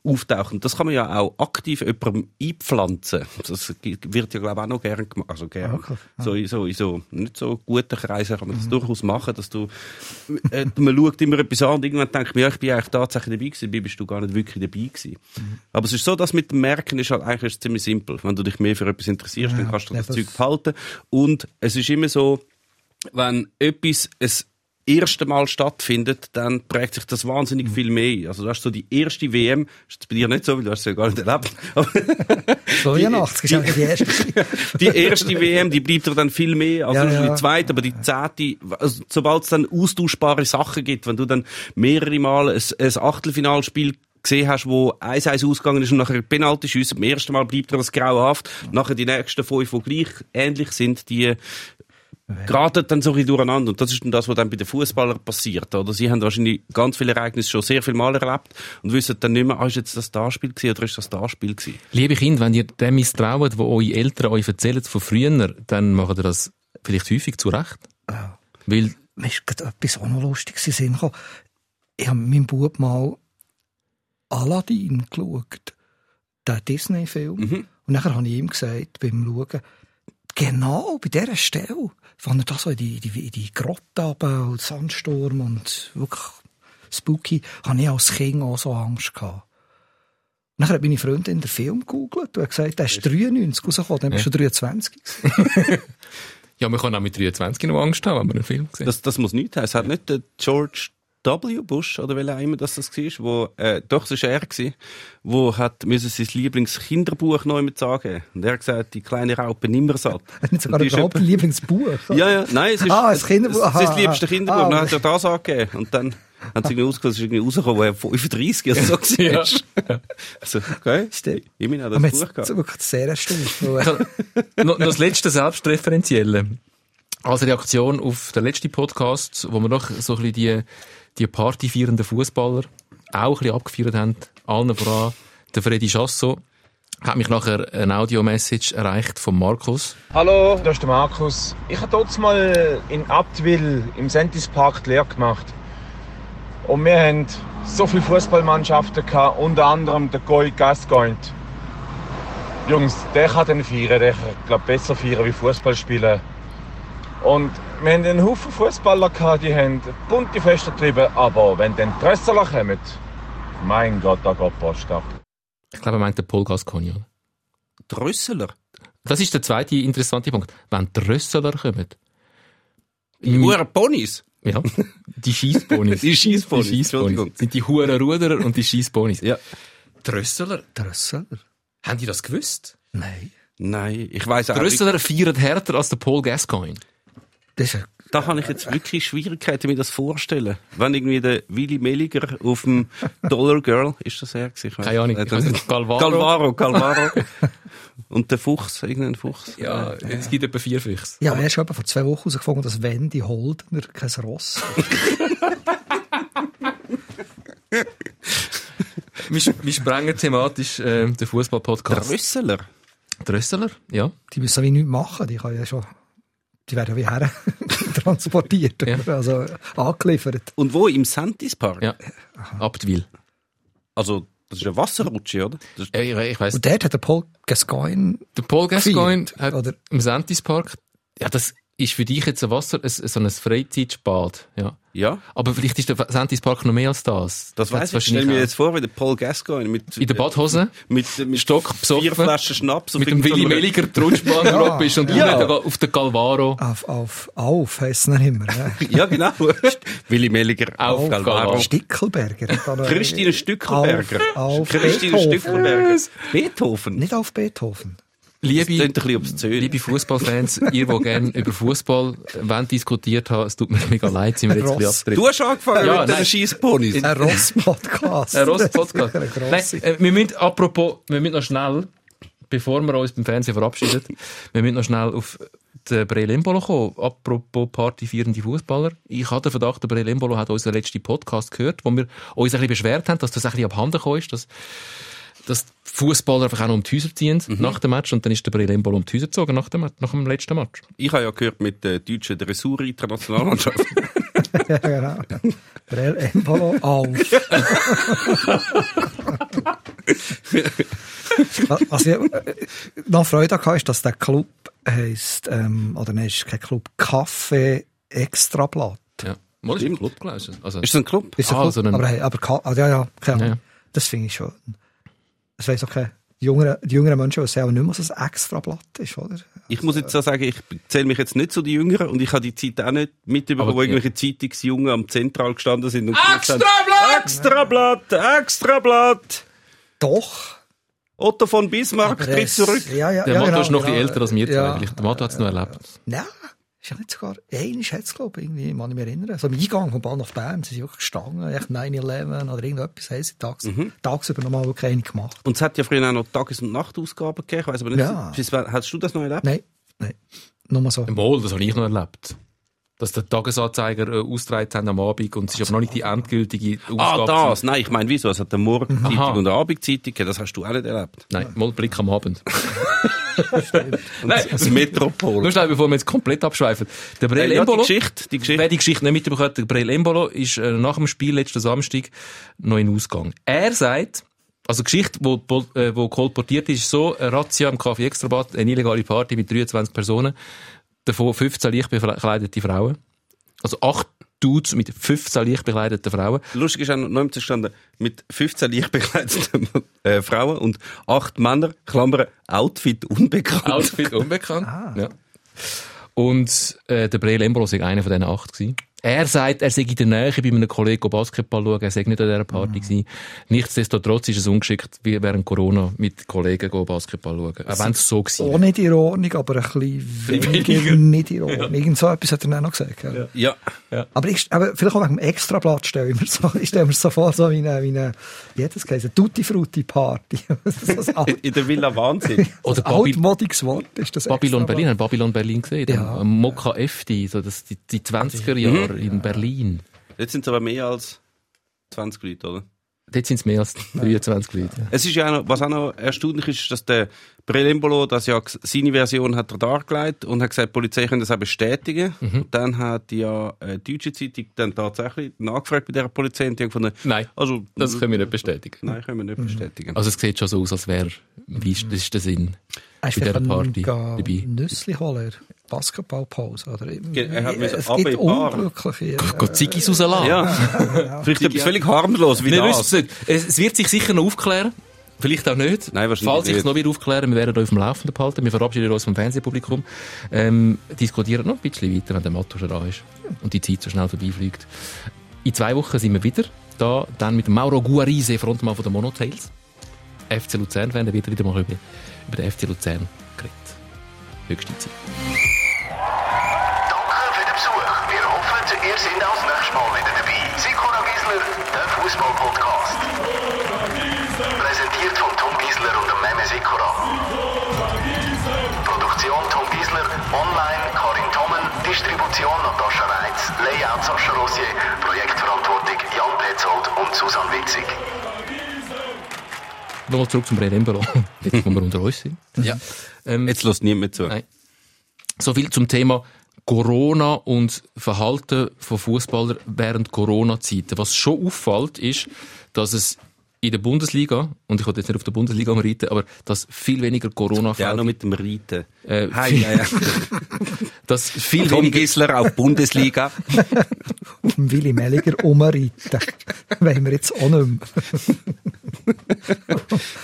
auftauchen. Das kann man ja auch aktiv jemandem einpflanzen. Das wird ja, glaube ich, auch noch gern gemacht. Also gern. Okay, So, in so, in so, nicht so guten Kreisen kann man das durchaus machen, dass du, äh, man schaut immer etwas an und irgendwann denkt man, ja, ich bin eigentlich tatsächlich dabei gewesen, dabei bist du gar nicht wirklich dabei gewesen. Aber es ist so, dass mit dem Merken ist halt eigentlich ziemlich simpel. Wenn du dich mehr für etwas interessierst, dann Ja, kannst du das das- Zeug behalten. Und es ist immer so, wenn etwas das erste Mal stattfindet, dann prägt sich das wahnsinnig viel mehr. Also du hast so die erste WM, ist bei dir nicht so, weil du hast es ja gar nicht erlebt, aber 82 ist eigentlich die erste. die erste WM, die bleibt dir dann viel mehr als Ja, ja. die zweite, aber die zehnte, also, sobald es dann austauschbare Sachen gibt, wenn du dann mehrere Mal ein, ein Achtelfinalspiel gesehen hast, wo 1-1 ausgegangen ist und nachher Penalty schiessen. Beim ersten Mal bleibt dir das grauenhaft. Nachher die nächsten fünf, die gleich ähnlich sind, die geraten dann so ein bisschen durcheinander. Und das ist dann das, was dann bei den Fußballern passiert. Oder? Sie haben wahrscheinlich ganz viele Ereignisse schon sehr viel Mal erlebt und wissen dann nicht mehr, ah, ist jetzt das das Spiel gewesen oder ist das das Spiel gewesen? Liebe Kinder, wenn ihr dem misstraut, wo eure Eltern euch erzählen von früher, dann macht ihr das vielleicht häufig zu Recht. Weil, Mir ist gerade etwas auch noch Lustiges in den Sinn gekommen. Ich habe mit meinem Bub mal Aladdin geschaut. Den Disney-Film. Und nachher habe ich ihm gesagt, beim Schauen, genau bei dieser Stelle, wenn er da so in die, die, in die Grotte runter und Sandsturm und wirklich spooky, habe ich als Kind auch so Angst gehabt. Nachher hat meine Freundin den Film gegoogelt und hat gesagt, der ist 93 rausgekommen, dann bist du 23 gewesen. Ja, man kann auch mit 23 noch Angst haben, wenn man einen Film sieht. Das, das muss nicht heißen. Es hat nicht der George W. Bush, oder welcher immer das das war, wo, äh, doch, das war er gewesen, wo hat, müssen sein Lieblingskinderbuch neu mit sagen. Und er hat gesagt, die kleine Raupe nimmer satt. Nicht sogar überhaupt ein Lieblingsbuch. Ja, ja, nein, es ist, Ah, es, das Kinderbuch, es, es ist das liebste aha. Kinderbuch. Ah, dann hat er das angegeben. Und dann hat es irgendwie ausgekommen, es ist irgendwie rausgekommen, wo er 35 oder so war. Also, okay. Stimmt. Ich meine, auch das Buch gehabt. wirklich sehr erstaunt. noch das letzte Selbstreferenzielle. Als Reaktion auf den letzten Podcast, wo wir noch so ein bisschen die, die partyfeiernden Fußballer auch ein abgefeiert haben, allen voran der Freddy Chasso, hat mich nachher eine Audio-Message erreicht von Markus. Hallo, das ist der Markus. Ich habe dort mal in Abtwil im Sentis Park die Lehre gemacht. Und wir haben so viele Fußballmannschaften gehabt, unter anderem der Goy Gascoigne. Jungs, der kann den feiern, der kann glaub, besser feiern wie Fußball spielen. Und wir haben einen Haufen Fußballer gehabt, die haben bunte Feste getrieben, aber wenn dann die Rösserler kommen, mein Gott, da geht Post ab. Ich glaube, er meint den Paul Gascoigne. oder? Drösseler. Das ist der zweite interessante Punkt. Wenn die Rösseler kommen. Die Huren Ponys. Ja, die Schießbonis. Die Schiessponys, Die Entschuldigung. Sind die Huren Ruderer und die Schießbonis. Ja. Die Rösseler, Drösseler? haben die das gewusst? Nein. Nein, ich weiss Die auch nicht. Rösseler feiern härter als der Paul Gascoigne. Das ist Da habe ich jetzt wirklich Schwierigkeiten, mir das vorzustellen. Wenn irgendwie der Willy Melliger auf dem Dollar Girl, ist das er gewesen? Keine Ahnung. weiss nicht. Galvaro. Galvaro, Galvaro. Und der Fuchs, irgendein Fuchs. Ja, es gibt etwa vier Füchse. Ja, erst etwa vor zwei Wochen herausgefunden, dass Wendy Holdener kein Ross Wir, wir sprengen thematisch äh, den Fußball-Podcast. Drösseler. Die Rösseler, ja. Die müssen wie nichts machen. Die kann ja schon, die werden ja wie her transportiert. Ja. Also angeliefert. Und wo? Im Santis Park? ja. Abtwil. Also, das ist eine Wasserrutsche, oder? Das ist, Ja, ich, weiss, Und dort hat der Paul Gascoigne der Paul Gascoigne hat oder? im Sentis Park, ja, das ist für dich jetzt ein Wasser, ein, so ein Freizeitbad, ja. ja, Aber vielleicht ist der Sentis Park noch mehr als das. das hat's weiß ich. Stell mir jetzt vor, wie der Paul Gascoigne mit, In der Badhose? mit, mit Stock besoffen? vier Flaschen Schnaps Mit dem Willy Melliger die Rutschbahn Ja. drauf ist und Ja. unten auf der Galvaro. Auf, auf, auf heisst es immer. Ne? Ja, genau. Willy Melliger Auf auf Galvaro. Stickelberger. Christine Stückelberger. Auf, auf Christine Beethoven. Stückelberger. Beethoven. Nicht auf Beethoven. Liebe, liebe Fußballfans, ihr, die gerne über Fußball diskutiert haben, es tut mir mega leid, sind wir jetzt Ross. Du hast angefangen Ja, mit nein. den Scheissponys. Ein Ross-Podcast. Ein Ross-Podcast. Nein, äh, wir müssen, apropos, wir müssen noch schnell, bevor wir uns beim Fernsehen verabschieden, wir müssen noch schnell auf den Breel Embolo kommen. Apropos partyfeierende Fußballer. Ich hatte den Verdacht, der Breel Embolo hat unseren letzten Podcast gehört, wo wir uns ein bisschen beschwert haben, dass das ein bisschen abhanden gekommen ist, dass, dass Fußballer einfach auch noch um die Häuser ziehen nach dem Match und dann ist der Breel Embolo um die Häuser gezogen nach dem, nach dem letzten Match. Ich habe ja gehört mit der deutschen Dressurreiter-Nationalmannschaft. Ja, genau. Brel Embolo auf. Was ich äh, noch Freude hatte, ist, dass der Club heisst, ähm, oder nein, ist kein Club, Kaffee Extrablatt. Ja. Mal ist ein Club gelesen. Also, ist das ein Club? Ist ein Ah, Club, so ein- aber, hey, aber ah, ja, ja, keine Ahnung. Ja. Das finde ich schon. Das weiss auch kein, die jüngeren, die jüngeren Menschen wissen auch nicht mehr, was ein Extrablatt ist, oder? Ich muss jetzt auch sagen, ich zähle mich jetzt nicht zu den Jüngeren und ich habe die Zeit auch nicht mitbekommen, wo irgendwelche Zeitungsjungen am Zentral gestanden sind und gesagt haben, Extrablatt! Extrablatt! Doch. Otto von Bismarck tritt zurück. Ja, ja, der ja, Motto genau, ist noch genau. bisschen älter als wir. Ja. Vielleicht. Der Motto hat es noch erlebt. Nein, ist ja nicht sogar. Einmal hat es, glaube ich, irgendwie, kann ich mich erinnern. So am Eingang vom Bahnhof Bern, sie sind wirklich gestanden, echt 9-11 oder irgendetwas, haben sie tags, Mhm. tagsüber nochmal wirklich eine gemacht. Und es hat ja früher auch noch Tages- und Nachtausgaben gegeben. Ich weiss aber nicht, Ja. hast du das noch erlebt? Nein, nein, nur so. Mal, das habe ich noch erlebt. Dass der Tagesanzeiger äh, ausgetragen haben am Abend und es ist aber noch nicht die endgültige Ah, Ausgabe. das. Nein, ich meine, wieso? Es hat eine Morgenzeitung und eine Abendzeitung gegeben. Das hast du auch nicht erlebt. Nein, mal Blick am Abend. Nein, Das Metropol. nur schnell, bevor wir jetzt komplett abschweifen. Der Brel Äh, ja, die Embolo, Geschichte, die Geschichte. wer die Geschichte nicht mitbekommen hat, der Brel Embolo ist äh, nach dem Spiel letzten Samstag noch in Ausgang. Er sagt, also die Geschichte, wo, wo, äh, kolportiert ist, ist so, eine Razzia am Café Extrabad, eine illegale Party mit 23 Personen, davon 15 leicht bekleidete Frauen. Also acht Dudes mit 15 leicht bekleideten Frauen. Lustig ist auch noch im mit 15 leicht bekleideten äh, Frauen und 8 Männer, Klammern, Outfit unbekannt. Outfit unbekannt. Ja. Und äh, der Breel Embolo war einer von diesen acht. Gewesen. Er sagt, er sei in der Nähe bei einem Kollegen Basketball schauen, er sei nicht an dieser Party gewesen. Nichtsdestotrotz ist es ungeschickt, wie während Corona mit Kollegen go Basketball schauen. Auch wenn es so gewesen Auch nicht in Ordnung, aber ein bisschen weniger nicht in Ordnung. Irgend so etwas hat er dann auch noch gesagt. gell? Ja. Aber, ich, aber vielleicht auch wegen dem Extrablatt stelle ich mir so, ich stelle mir so vor, so wie eine, wie eine, wie hat das geheißen? Tutti Frutti Party. In der Villa Wahnsinn. Oder altmodiges Wort ist das Babylon Extrablatt. Berlin, haben Babylon Berlin gesehen? Ja. Ja. Mokka FD, so das, die, die 20er Jahre in Berlin. Jetzt sind es aber mehr als 20 Leute, oder? Dort sind es mehr als 23 Leute. Ja. Es ist ja auch noch, was auch noch erstaunlich ist, dass der Brelembolo das ja seine Version hat er dargelegt und hat gesagt, die Polizei kann das auch bestätigen. Mhm. Und dann hat ja äh, die deutsche Zeitung dann tatsächlich nachgefragt bei der Polizei und die haben gefunden, Nein, also das können wir nicht bestätigen. Nein, können wir nicht bestätigen. Also es sieht schon so aus, als wäre, wie ist, das ist der Sinn Hast bei dieser Party dabei. Nüssli holen? Basketballpause, oder? Er hat müssen es ab gibt. Unglückliche. Geht Ziggis rauslassen? ja, vielleicht etwas völlig harmlos wie Wir das. wissen es nicht. Es wird sich sicher noch aufklären. Vielleicht auch nicht. Nein, wahrscheinlich Falls sich es noch wieder aufklären, wir werden euch auf dem Laufenden behalten. Wir verabschieden uns vom Fernsehpublikum. Ähm, diskutieren noch ein bisschen weiter, wenn der Matto schon da ist. Und die Zeit so schnell vorbeifliegt. In zwei Wochen sind wir wieder da. Dann mit Mauro Guarise, Frontmann von den Monotails. FC Luzern-Fan, der wird wieder mal über, über den FC Luzern geredet. Höchste Zeit. Danke für den Besuch. Wir hoffen, ihr seid auch das nächste Mal wieder dabei. Sikora Gisler, der Fußball-Podcast. Präsentiert von Tom Gisler und dem Meme Sikora. Produktion Tom Gisler, online Karin Tommen, Distribution Natascha Reitz, Layout Sascha Rosier, Projektverantwortung Jan Petzold und Susan Witzig. Nochmal zurück zum Brett Embolo. Jetzt, wo wir unter uns sind. Ja. Ähm, Jetzt lässt niemand zu. Nein. So viel zum Thema Corona und Verhalten von Fußballern während Corona-Zeiten. Was schon auffällt, ist, dass es in der Bundesliga, und ich wollte jetzt nicht auf der Bundesliga reiten, aber dass viel weniger Ja, Corona-Fälle noch mit dem Reiten. Äh, Hi, viel- ja, ja. dass viel Tom weniger Gisler auf Bundesliga. Auf dem Willi Melliger umreiten. Wollen wir jetzt auch nicht mehr.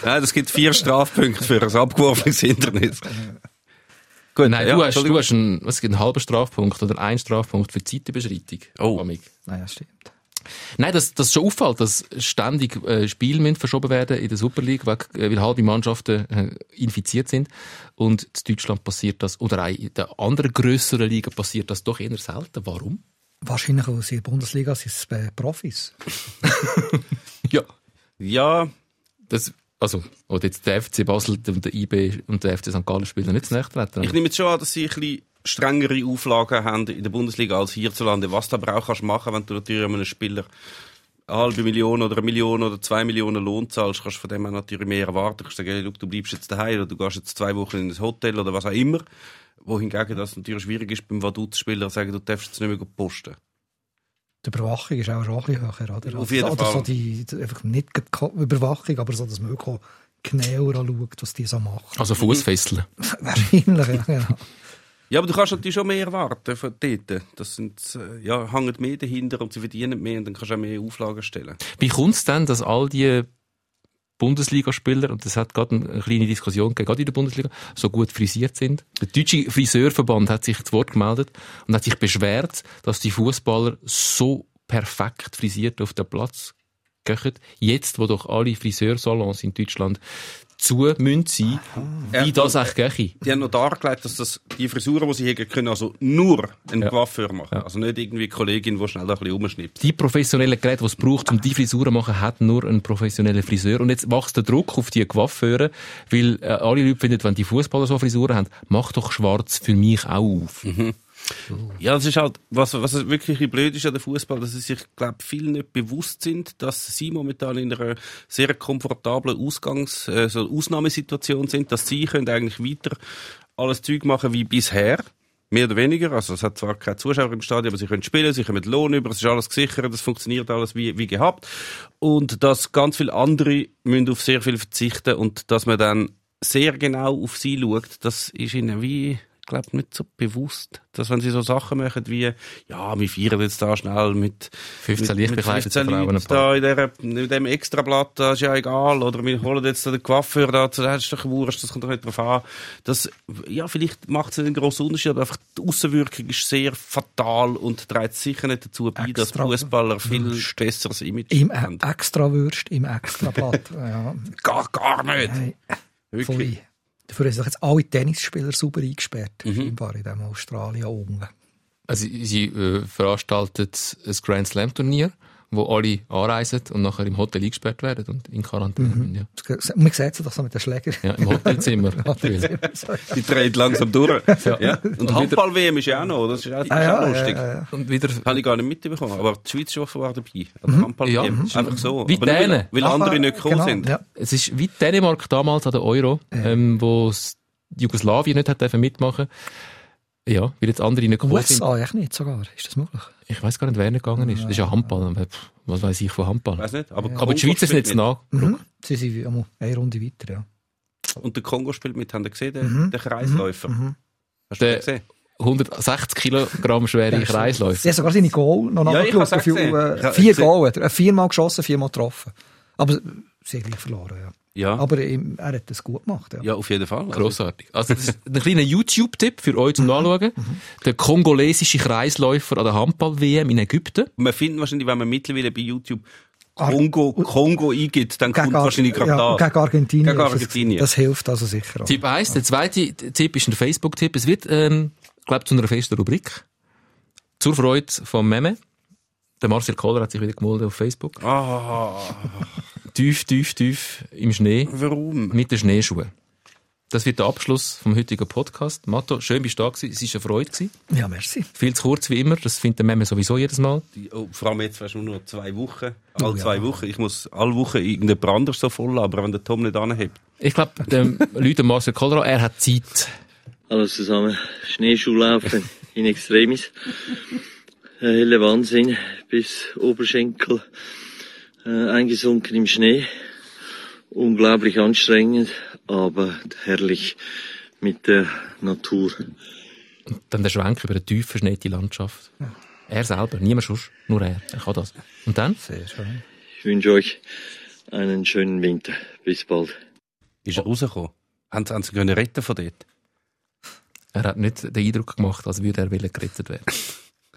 Nein, das gibt vier Strafpunkte für ein abgeworfenes Hindernis. Gut, Nein, ja, du hast, du hast einen, was gibt, einen halben Strafpunkt oder einen Strafpunkt für Zeitüberschreitung. Oh. Amig. Naja, stimmt. Nein, das, das schon auffällt, dass ständig äh, Spiele müssen verschoben werden in der Super League, weil, äh, weil halbe Mannschaften äh, infiziert sind. Und in Deutschland passiert das, oder auch in den anderen grösseren Ligen passiert das doch eher selten. Warum? Wahrscheinlich aus der Bundesliga sind es äh, Profis. Ja. Ja, Das, also, oder jetzt der FC Basel und der IB und der FC St. Gallen spielen nicht das nächste ich nehme jetzt schon an, dass sie ein bisschen strengere Auflagen haben in der Bundesliga als hierzulande. Was du aber auch kannst machen, wenn du natürlich einem Spieler eine halbe Million oder eine Million oder zwei Millionen Lohn zahlst, kannst du von dem auch natürlich mehr erwarten. Du kannst sagen, hey, du bleibst jetzt daheim oder du gehst jetzt zwei Wochen in ein Hotel oder was auch immer. Wohingegen das natürlich schwierig ist, beim Vaduz-Spieler sagen, du darfst jetzt nicht mehr posten. Die Überwachung ist auch schon ein bisschen höher, oder? Auf jeden oder Fall. so die, die, einfach nicht Ko- Überwachung, aber so, dass man auch genauer anschaut, was die so machen. Also Fußfesseln. Wahrscheinlich, ja, genau. Ja, aber du kannst natürlich schon mehr erwarten von dort. Das sind, äh, ja, hängen mehr dahinter und sie verdienen mehr und dann kannst du auch mehr Auflagen stellen. Wie kommt es denn, dass all die Bundesligaspieler, und das hat gerade eine kleine Diskussion gegeben, gerade in der Bundesliga, so gut frisiert sind? Der deutsche Friseurverband hat sich zu Wort gemeldet und hat sich beschwert, dass die Fußballer so perfekt frisiert auf den Platz gehen. Jetzt, wo doch alle Friseursalons in Deutschland zu müssen sein, wie das eigentlich gehe. Die haben noch dargelegt, dass das, die Frisuren, die sie haben, können also nur ein Ja. Coiffeur machen. Also nicht irgendwie eine Kollegin, die schnell ein bisschen rumschnippt. Die professionellen Geräte, die es braucht, um die Frisuren zu machen, hat nur ein professioneller Friseur. Und jetzt wächst der Druck auf die Coiffeure, weil äh, alle Leute finden, wenn die Fußballer so Frisuren haben, mach doch schwarz für mich auch auf. Ja, das ist halt, was, was wirklich blöd ist an der Fußball, dass sie sich, glaube viel nicht bewusst sind, dass sie momentan in einer sehr komfortablen Ausgangs-, äh, so Ausnahmesituation sind, dass sie können eigentlich weiter alles Zeug machen wie bisher. Mehr oder weniger. Also, es hat zwar keine Zuschauer im Stadion, aber sie können spielen, sie können Lohn über, es ist alles gesichert, es funktioniert alles wie, wie gehabt. Und dass ganz viele andere müssen auf sehr viel verzichten und dass man dann sehr genau auf sie schaut, das ist ihnen wie glaube nicht so bewusst, dass wenn sie so Sachen machen wie, ja, wir feiern jetzt da schnell mit 15 mit, leicht mit bekleidete 15 Frauen. Leuten ein paar. da in, der, in dem Extrablatt, das ist ja egal, oder wir holen jetzt den Coiffeur da, das ist doch wurscht, das kommt doch nicht drauf an. Das, ja, vielleicht macht es einen grossen Unterschied, aber einfach die Außenwirkung ist sehr fatal und trägt sicher nicht dazu bei, dass Extra Fußballer viel besseres Image Im haben. Extrawürst, im Extrablatt. ja, Gar, gar nicht. nein, Wirklich. voll. Dafür haben sich jetzt alle Tennisspieler sauber eingesperrt. Mhm. In diesem Australien unten. Also, sie äh, veranstaltet ein Grand Slam Turnier, wo alle anreisen und nachher im Hotel eingesperrt werden und in Quarantäne. Mhm. Ja. Und man sieht es doch so mit den Schlägern. ja, im Hotelzimmer. Die dreht langsam durch. ja. Und Handball-WM ist ja auch noch, das ist auch, das ist Ah, ja, auch ja, lustig. ja, ja. und wieder Habe ich gar nicht mitbekommen, aber die Schweiz ist offenbar dabei. Der Handball-WM. Ja, Einfach so. Wie aber nur, weil, Dänen. weil andere nicht gekommen genau, sind. Ja. Es ist wie Dänemark damals an der Euro, ähm, wo es Jugoslawien nicht hat dürfen mitmachen. Ja, weil jetzt andere nicht gekommen sind. USA, echt nicht sogar. Ist das möglich? Ich weiß gar nicht, wer nicht gegangen ist. Das ist ja Handball. Was weiß ich von Handball? Weiß nicht, aber, Aber die Schweiz ist nicht nah. Mhm. Sie sind wie- einmal eine Runde weiter, ja. Und der Kongo spielt mit, haben Sie gesehen, der, Mhm. der Kreisläufer? Mhm. Hast du den gesehen? 160 Kilogramm schwere Kreisläufe. Sie haben sogar seine Goal noch Ja, nachgeschaut. äh, vier. Goal hat er. Äh, Viermal geschossen, viermal getroffen. Aber sie haben gleich verloren, ja. Ja. Aber er hat das gut gemacht, ja. ja, auf jeden Fall. Also, Grossartig. Also, das ist ein kleiner YouTube-Tipp für euch zum Nachschauen. Der kongolesische Kreisläufer an der Handball-WM in Ägypten. man findet wahrscheinlich, wenn man mittlerweile bei YouTube Kongo, Kongo eingibt, dann kommt Ar- wahrscheinlich gerade ja, da. gegen Argentinien. Gegen ist das- Argentinien. Das hilft also sicher auch. Tipp 1. Der zweite Tipp ist ein Facebook-Tipp. Es wird, ähm, glaube zu einer festen Rubrik. Zur Freude von Meme. Der Marcel Kohler hat sich wieder gemeldet auf Facebook. Ah, Tief, tief, tief im Schnee warum? mit den Schneeschuhen. Das wird der Abschluss vom heutigen Podcast. Matto, schön bist du da gewesen. Es war eine Freude. Gewesen. Ja, merci. Viel zu kurz wie immer. Das findet der sowieso jedes Mal. Die, oh, vor allem jetzt fast nur noch zwei Wochen. Oh, Alle ja. zwei Wochen. Ich muss alle Wochen irgendjemand anderes so voll, aber wenn der Tom nicht anhebt. Ich glaube, dem Leute Marcel Kohler, er hat Zeit. Hallo zusammen. Schneeschuhlaufen in Extremis. Ein heller Wahnsinn bis Oberschenkel äh, eingesunken im Schnee. Unglaublich anstrengend, aber herrlich mit der Natur. Dann der Schwenk über eine tief verschneite Landschaft. Er selber, niemand sonst, nur er. Er kann das. Und dann? Sehr schön. Ich wünsche euch einen schönen Winter. Bis bald. Ist er rausgekommen? Haben, sie- haben sie können retten von dort? Er hat nicht den Eindruck gemacht, als würde er gerettet werden.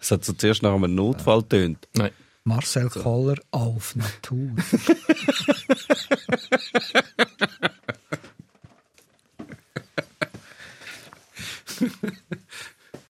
Es hat so zuerst nach einem Notfall tönt. Nein. Marcel. Koller auf Natur.